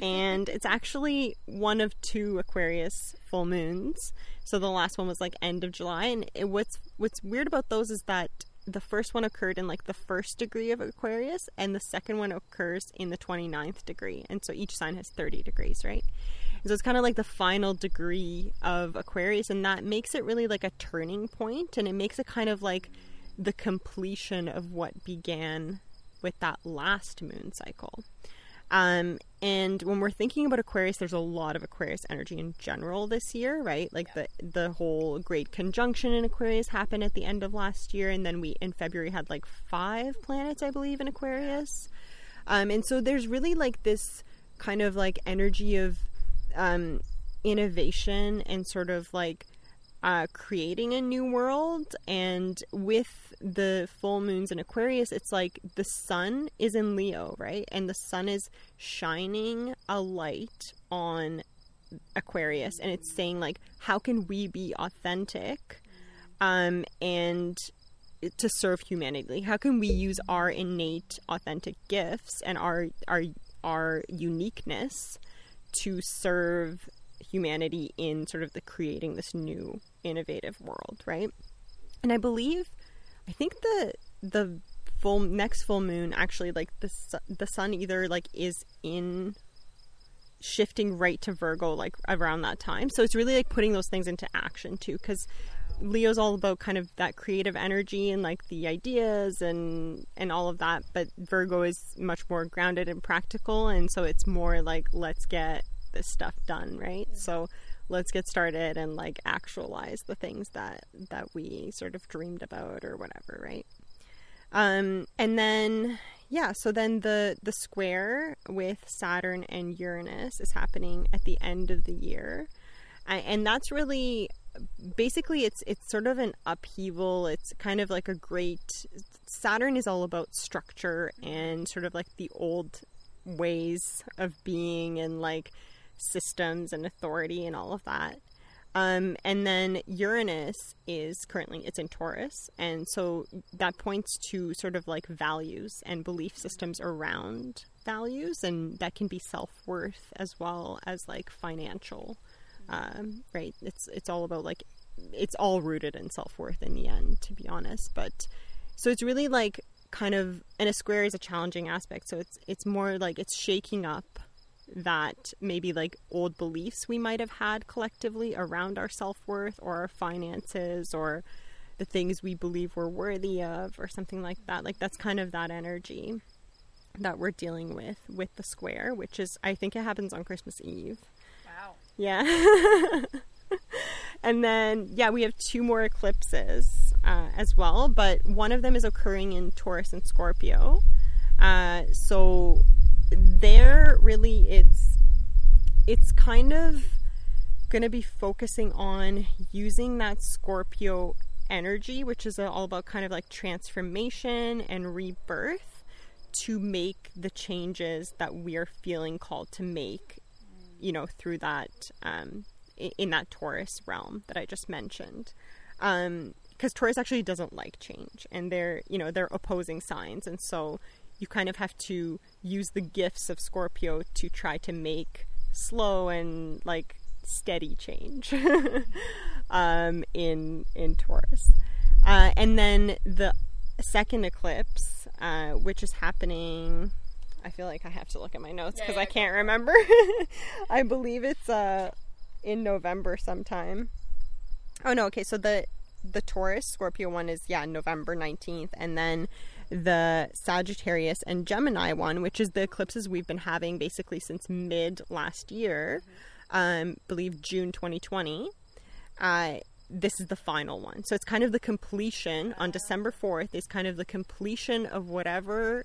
and it's actually one of two Aquarius full moons. So the last one was like end of July, and it, what's what's weird about those is that the first one occurred in like the first degree of Aquarius, and the second one occurs in the 29th degree, and so each sign has 30 degrees, right? And so it's kind of like the final degree of Aquarius, and that makes it really like a turning point, and it makes it kind of like the completion of what began with that last moon cycle. Um, and when we're thinking about Aquarius, there's a lot of Aquarius energy in general this year, right? Like the the whole great conjunction in Aquarius happened at the end of last year, and then we in February had like five planets, I believe, in Aquarius. Um, and so there's really like this kind of like energy of um, innovation and sort of like uh, creating a new world. And with the full moons in Aquarius, it's like the sun is in Leo, right? And the sun is shining a light on Aquarius, and it's saying like, how can we be authentic, um, and to serve humanity? How can we use our innate, authentic gifts and our our our uniqueness to serve humanity in sort of the creating this new innovative world, right? And I believe, I think the the full next full moon actually like the the sun either like is in shifting right to Virgo like around that time. So it's really like putting those things into action too cuz Leo's all about kind of that creative energy and like the ideas and and all of that, but Virgo is much more grounded and practical and so it's more like let's get this stuff done, right? So let's get started and like actualize the things that that we sort of dreamed about or whatever, right? Um, and then yeah, so then the the square with Saturn and Uranus is happening at the end of the year, and that's really basically it's it's sort of an upheaval. It's kind of like a great Saturn is all about structure and sort of like the old ways of being and like systems and authority and all of that. Um, and then Uranus is currently it's in Taurus, and so that points to sort of like values and belief systems around values, and that can be self worth as well as like financial, um, right? It's it's all about like it's all rooted in self worth in the end, to be honest. But so it's really like kind of and a square is a challenging aspect, so it's it's more like it's shaking up that maybe like old beliefs we might have had collectively around our self worth or our finances or the things we believe we're worthy of or something like that. Like that's kind of that energy that we're dealing with with the square, which is I think it happens on Christmas Eve. Wow. Yeah. <laughs> and then yeah, we have two more eclipses uh, as well, but one of them is occurring in Taurus and Scorpio. Uh, so there really it's it's kind of going to be focusing on using that Scorpio energy, which is all about kind of like transformation and rebirth to make the changes that we are feeling called to make, you know, through that, um, in that Taurus realm that I just mentioned. Um, because Taurus actually doesn't like change and they're, you know, they're opposing signs. And so you kind of have to use the gifts of Scorpio to try to make slow and like steady change <laughs> um, in in Taurus. Uh, and then the second eclipse, uh, which is happening. I feel like I have to look at my notes because yeah, yeah, I can't remember. <laughs> I believe it's uh, in November sometime. Oh no, okay. So the the Taurus Scorpio one is yeah November nineteenth, and then the Sagittarius and Gemini one, which is the eclipses we've been having basically since mid last year, um, believe June 2020. Uh, this is the final one. So it's kind of the completion on December 4th is kind of the completion of whatever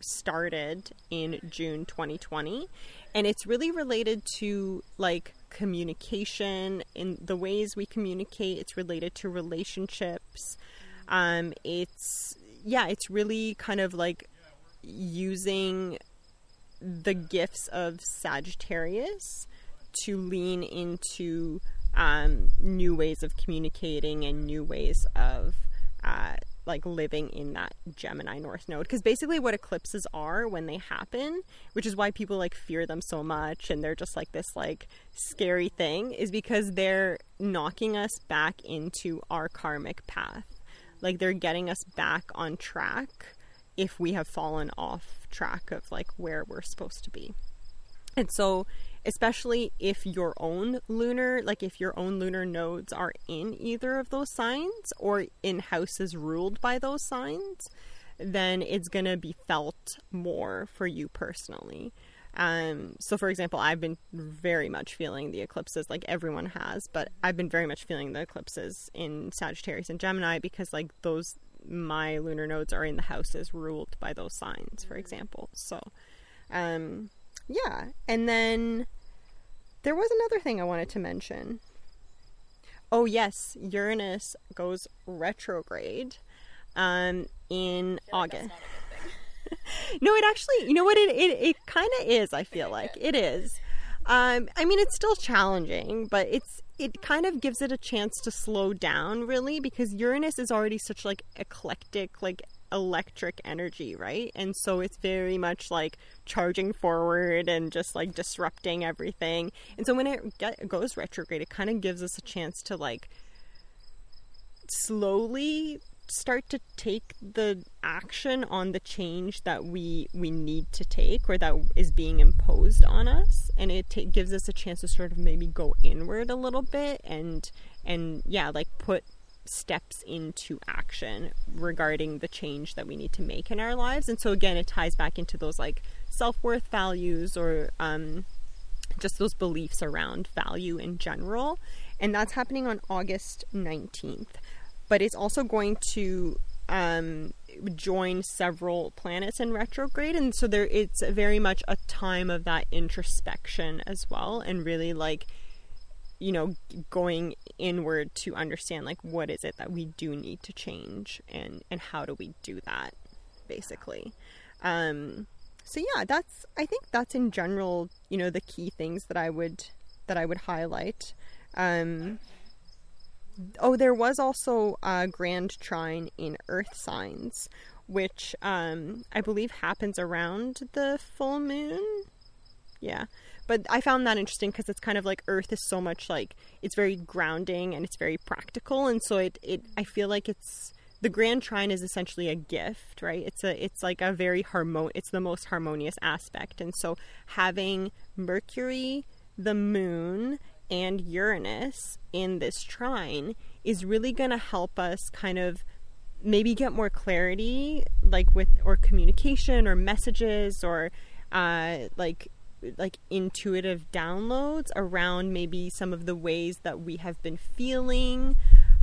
started in June 2020 and it's really related to like communication in the ways we communicate it's related to relationships um it's yeah it's really kind of like using the gifts of Sagittarius to lean into um, new ways of communicating and new ways of uh, like living in that Gemini North Node. Because basically, what eclipses are when they happen, which is why people like fear them so much and they're just like this like scary thing, is because they're knocking us back into our karmic path. Like they're getting us back on track if we have fallen off track of like where we're supposed to be. And so especially if your own lunar, like if your own lunar nodes are in either of those signs or in houses ruled by those signs, then it's going to be felt more for you personally. Um, so, for example, I've been very much feeling the eclipses, like everyone has, but I've been very much feeling the eclipses in Sagittarius and Gemini because, like, those my lunar nodes are in the houses ruled by those signs, for example. So, um, yeah. And then there was another thing I wanted to mention. Oh, yes, Uranus goes retrograde um, in August. No, it actually, you know what? It, it, it kind of is, I feel like. It is. Um, I mean, it's still challenging, but it's it kind of gives it a chance to slow down, really, because Uranus is already such like eclectic, like electric energy, right? And so it's very much like charging forward and just like disrupting everything. And so when it get, goes retrograde, it kind of gives us a chance to like slowly start to take the action on the change that we we need to take or that is being imposed on us and it gives us a chance to sort of maybe go inward a little bit and and yeah like put steps into action regarding the change that we need to make in our lives. And so, again, it ties back into those like self worth values or um, just those beliefs around value in general. And that's happening on August 19th. But it's also going to um, join several planets in retrograde. And so, there it's very much a time of that introspection as well, and really like you know going inward to understand like what is it that we do need to change and and how do we do that basically um so yeah that's i think that's in general you know the key things that i would that i would highlight um oh there was also a grand trine in earth signs which um i believe happens around the full moon. Yeah. But I found that interesting because it's kind of like Earth is so much like it's very grounding and it's very practical, and so it it I feel like it's the grand trine is essentially a gift, right? It's a it's like a very harmon it's the most harmonious aspect, and so having Mercury, the Moon, and Uranus in this trine is really going to help us kind of maybe get more clarity like with or communication or messages or uh, like like intuitive downloads around maybe some of the ways that we have been feeling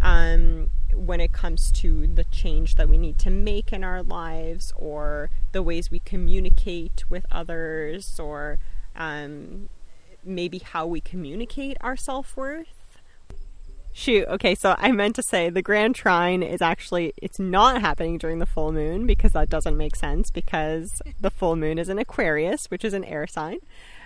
um, when it comes to the change that we need to make in our lives or the ways we communicate with others or um, maybe how we communicate our self-worth Shoot. Okay, so I meant to say the Grand Trine is actually it's not happening during the full moon because that doesn't make sense because the full moon is in Aquarius, which is an air sign.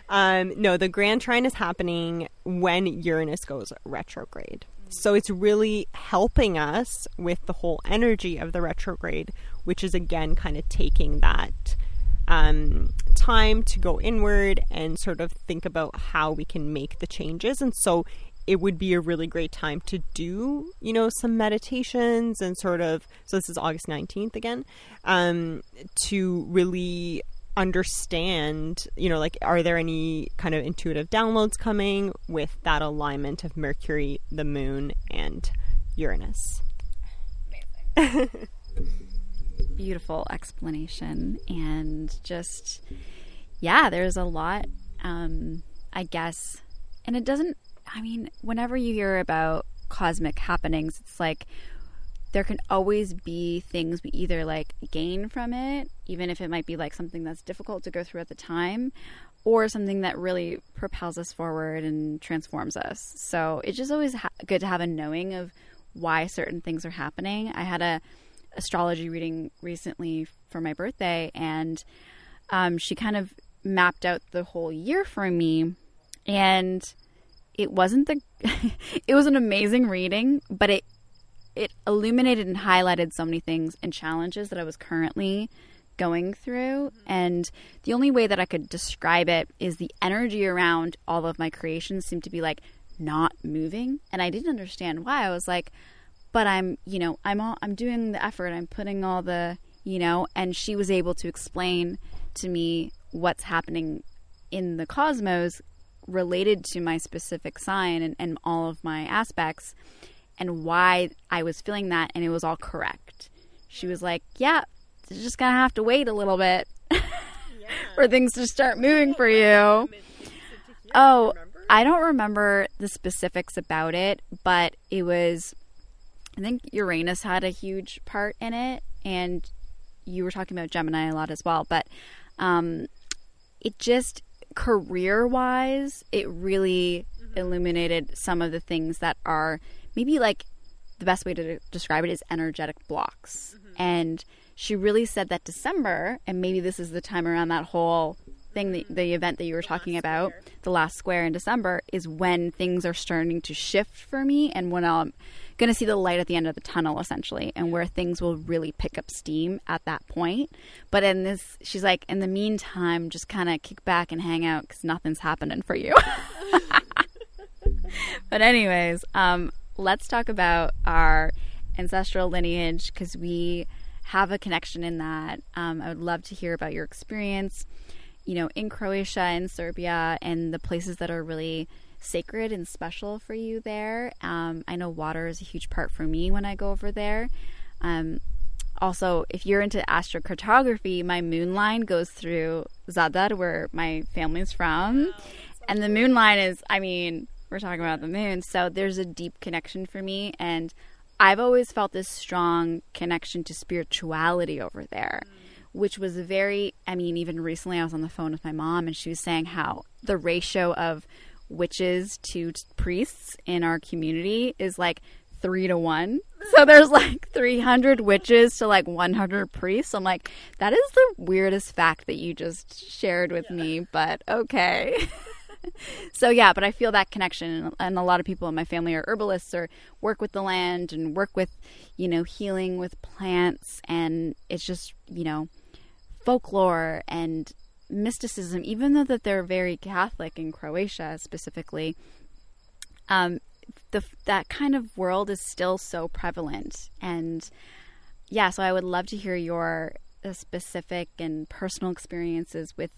Um, no, the Grand Trine is happening when Uranus goes retrograde. So it's really helping us with the whole energy of the retrograde, which is again kind of taking that um, time to go inward and sort of think about how we can make the changes. And so it would be a really great time to do, you know, some meditations and sort of, so this is August 19th again, um, to really understand, you know, like, are there any kind of intuitive downloads coming with that alignment of Mercury, the moon, and Uranus? <laughs> beautiful explanation. And just, yeah, there's a lot, um, I guess. And it doesn't, I mean, whenever you hear about cosmic happenings, it's like there can always be things we either like gain from it, even if it might be like something that's difficult to go through at the time, or something that really propels us forward and transforms us. So it's just always ha- good to have a knowing of why certain things are happening. I had a astrology reading recently for my birthday, and um, she kind of mapped out the whole year for me, and it wasn't the <laughs> it was an amazing reading, but it it illuminated and highlighted so many things and challenges that I was currently going through. And the only way that I could describe it is the energy around all of my creations seemed to be like not moving. And I didn't understand why. I was like, but I'm, you know, I'm all, I'm doing the effort. I'm putting all the, you know, and she was able to explain to me what's happening in the cosmos related to my specific sign and, and all of my aspects and why I was feeling that and it was all correct. She was like, "Yeah, you're just going to have to wait a little bit <laughs> yeah. for things to start moving for you." Oh, I don't remember the specifics about it, but it was I think Uranus had a huge part in it and you were talking about Gemini a lot as well, but um, it just career wise, it really mm-hmm. illuminated some of the things that are maybe like the best way to describe it is energetic blocks. Mm-hmm. And she really said that December, and maybe this is the time around that whole thing, the, the event that you were the talking about, square. the last square in December, is when things are starting to shift for me and when I'm going to see the light at the end of the tunnel, essentially, and where things will really pick up steam at that point. But in this, she's like, in the meantime, just kind of kick back and hang out because nothing's happening for you. <laughs> but, anyways, um, let's talk about our ancestral lineage because we have a connection in that. Um, I would love to hear about your experience, you know, in Croatia and Serbia and the places that are really sacred and special for you there. Um, I know water is a huge part for me when I go over there. Um, also, if you're into astrocartography, my moon line goes through Zadar, where my family's from. and the moon line is, I mean, we're talking about the moon. So there's a deep connection for me. And I've always felt this strong connection to spirituality over there, mm. which was very, I mean, even recently I was on the phone with my mom and she was saying how the ratio of witches to priests in our community is like three to one. So there's like 300 witches to like 100 priests. I'm like, that is the weirdest fact that you just shared with yeah. me, but okay. <laughs> so yeah, but I feel that connection, and a lot of people in my family are herbalists or work with the land and work with, you know, healing with plants, and it's just you know, folklore and mysticism. Even though that they're very Catholic in Croatia specifically, um, the that kind of world is still so prevalent, and yeah, so I would love to hear your uh, specific and personal experiences with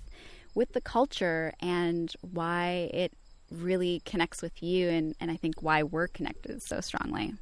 with the culture and why it really connects with you and, and I think why we're connected so strongly.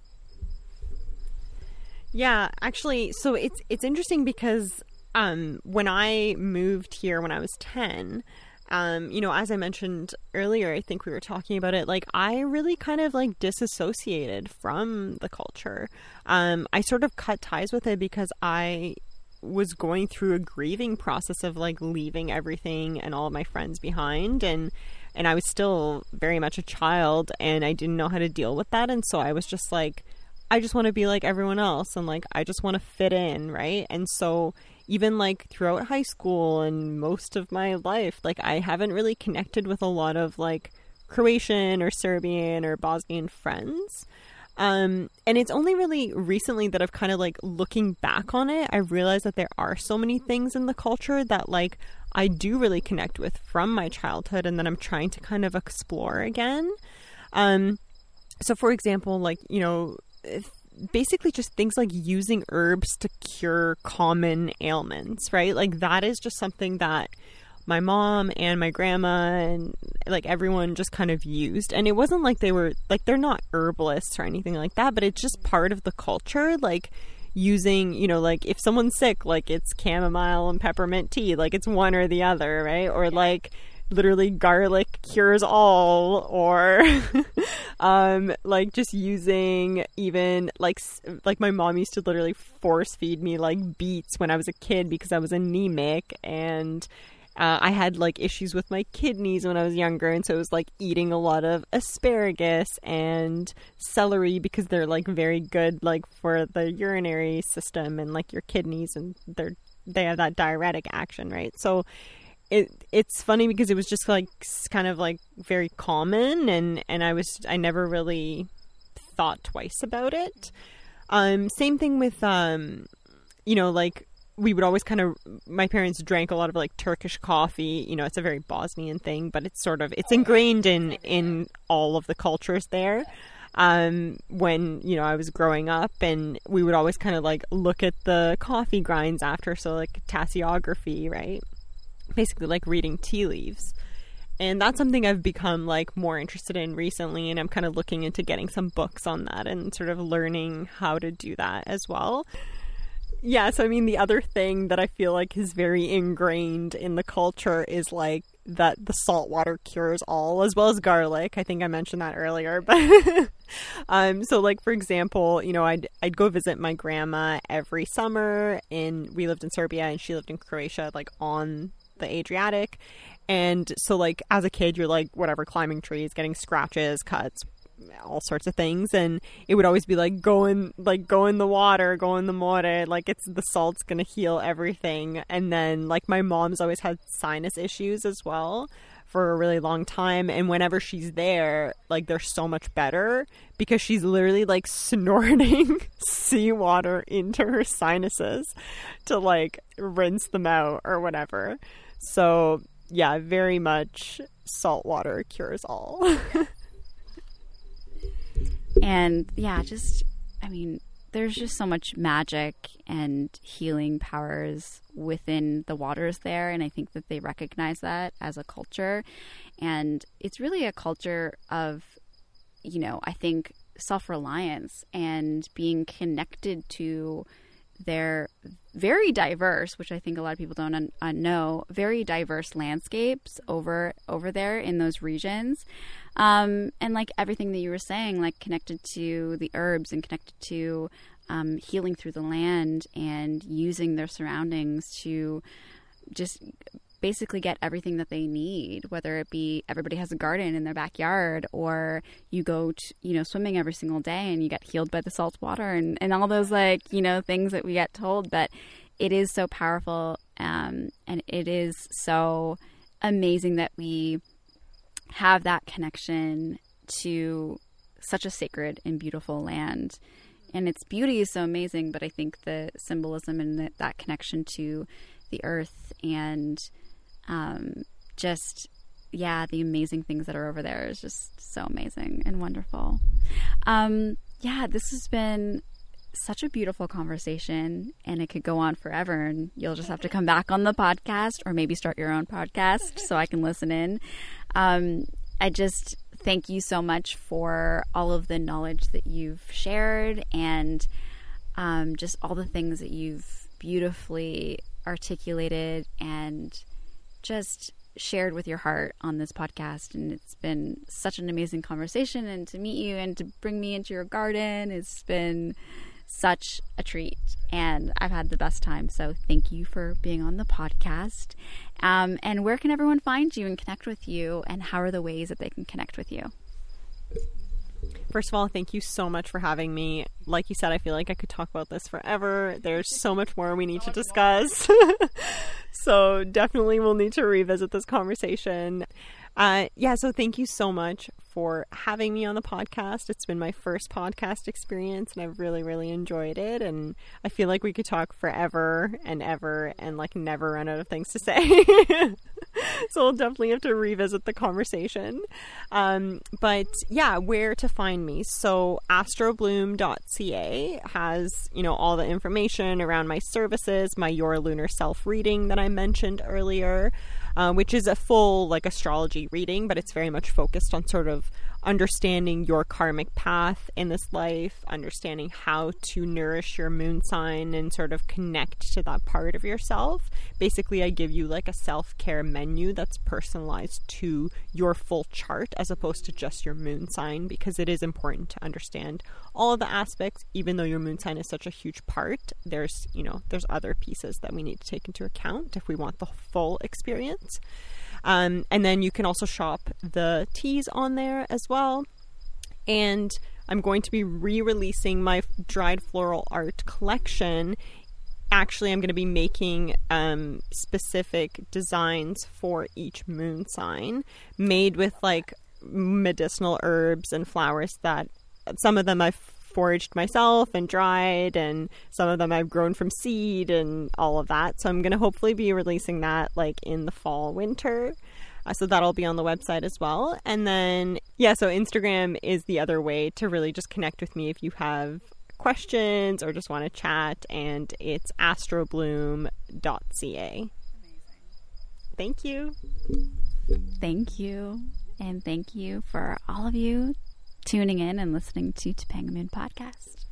Yeah, actually, so it's it's interesting because um, when I moved here when I was ten, um, you know, as I mentioned earlier, I think we were talking about it. Like, I really kind of like disassociated from the culture. Um, I sort of cut ties with it because I was going through a grieving process of like leaving everything and all my friends behind and and I was still very much a child and I didn't know how to deal with that and so I was just like I just want to be like everyone else and like I just want to fit in, right? And so even like throughout high school and most of my life, like I haven't really connected with a lot of like Croatian or Serbian or Bosnian friends. Um, and it's only really recently that I've kind of like looking back on it, I realized that there are so many things in the culture that like I do really connect with from my childhood and that I'm trying to kind of explore again. Um, so for example, like, you know, basically just things like using herbs to cure common ailments, right? Like that is just something that my mom and my grandma and like everyone just kind of used and it wasn't like they were like they're not herbalists or anything like that but it's just part of the culture like using, you know, like if someone's sick, like it's chamomile and peppermint tea, like it's one or the other, right? Or like literally garlic cures all or <laughs> um like just using even like like my mom used to literally force feed me like beets when I was a kid because I was anemic and uh, I had like issues with my kidneys when I was younger, and so it was like eating a lot of asparagus and celery because they're like very good like for the urinary system and like your kidneys, and they're they have that diuretic action, right? So it it's funny because it was just like kind of like very common, and and I was I never really thought twice about it. Um, same thing with um, you know, like we would always kind of my parents drank a lot of like Turkish coffee. You know, it's a very Bosnian thing, but it's sort of it's ingrained in in all of the cultures there. Um, when you know I was growing up, and we would always kind of like look at the coffee grinds after, so like tasseography, right? Basically, like reading tea leaves. And that's something I've become like more interested in recently, and I'm kind of looking into getting some books on that and sort of learning how to do that as well. Yeah, so I mean, the other thing that I feel like is very ingrained in the culture is like that the salt water cures all, as well as garlic. I think I mentioned that earlier, but <laughs> um, so like for example, you know, I'd I'd go visit my grandma every summer, and we lived in Serbia, and she lived in Croatia, like on the Adriatic, and so like as a kid, you're like whatever, climbing trees, getting scratches, cuts, all sorts of things. And it would always be like go in like go in the water go in the more like it's the salt's gonna heal everything. And then like my mom's always had sinus issues as well for a really long time. And whenever she's there like they're so much better because she's literally like <laughs> snorting seawater into her sinuses to like rinse them out or whatever so yeah very much salt water cures all. <laughs> And yeah, just I mean, there's just so much magic and healing powers within the waters there and I think that they recognize that as a culture. And it's really a culture of you know, I think self-reliance and being connected to their very diverse, which I think a lot of people don't un- un- know, very diverse landscapes over over there in those regions, um, and like everything that you were saying, like connected to the herbs and connected to um, healing through the land and using their surroundings to just basically get everything that they need, whether it be everybody has a garden in their backyard or you go to, you know, swimming every single day and you get healed by the salt water and, and all those like, you know, things that we get told. But it is so powerful um, and it is so amazing that we have that connection to such a sacred and beautiful land. And its beauty is so amazing, but I think the symbolism and the, that connection to the earth and um, just yeah, the amazing things that are over there is just so amazing and wonderful. Um, yeah, this has been such a beautiful conversation and it could go on forever and you'll just have to come back on the podcast or maybe start your own podcast <laughs> so I can listen in. Um, I just thank you so much for all of the knowledge that you've shared and um, just all the things that you've beautifully articulated and just shared with your heart on this podcast. And it's been such an amazing conversation. And to meet you and to bring me into your garden, it's been such a treat. And I've had the best time. So thank you for being on the podcast. Um, and where can everyone find you and connect with you? And how are the ways that they can connect with you? First of all, thank you so much for having me. Like you said, I feel like I could talk about this forever. There's so much more we need to discuss. <laughs> so, definitely we'll need to revisit this conversation. Uh, yeah, so thank you so much for having me on the podcast. It's been my first podcast experience and I've really, really enjoyed it. And I feel like we could talk forever and ever and like never run out of things to say. <laughs> <laughs> so we'll definitely have to revisit the conversation. Um, but yeah, where to find me. So astrobloom.ca has, you know, all the information around my services, my Your Lunar Self reading that I mentioned earlier um, which is a full like astrology reading, but it's very much focused on sort of understanding your karmic path in this life, understanding how to nourish your moon sign and sort of connect to that part of yourself. Basically, I give you like a self care menu that's personalized to your full chart as opposed to just your moon sign because it is important to understand all of the aspects, even though your moon sign is such a huge part. There's, you know, there's other pieces that we need to take into account if we want the full experience. Um, and then you can also shop the teas on there as well. And I'm going to be re releasing my dried floral art collection. Actually, I'm going to be making um, specific designs for each moon sign made with like medicinal herbs and flowers that some of them I've foraged myself and dried, and some of them I've grown from seed and all of that. So I'm going to hopefully be releasing that like in the fall, winter. Uh, so that'll be on the website as well. And then, yeah, so Instagram is the other way to really just connect with me if you have questions or just want to chat. And it's astrobloom.ca. Amazing. Thank you. Thank you. And thank you for all of you tuning in and listening to Topanga Moon Podcast.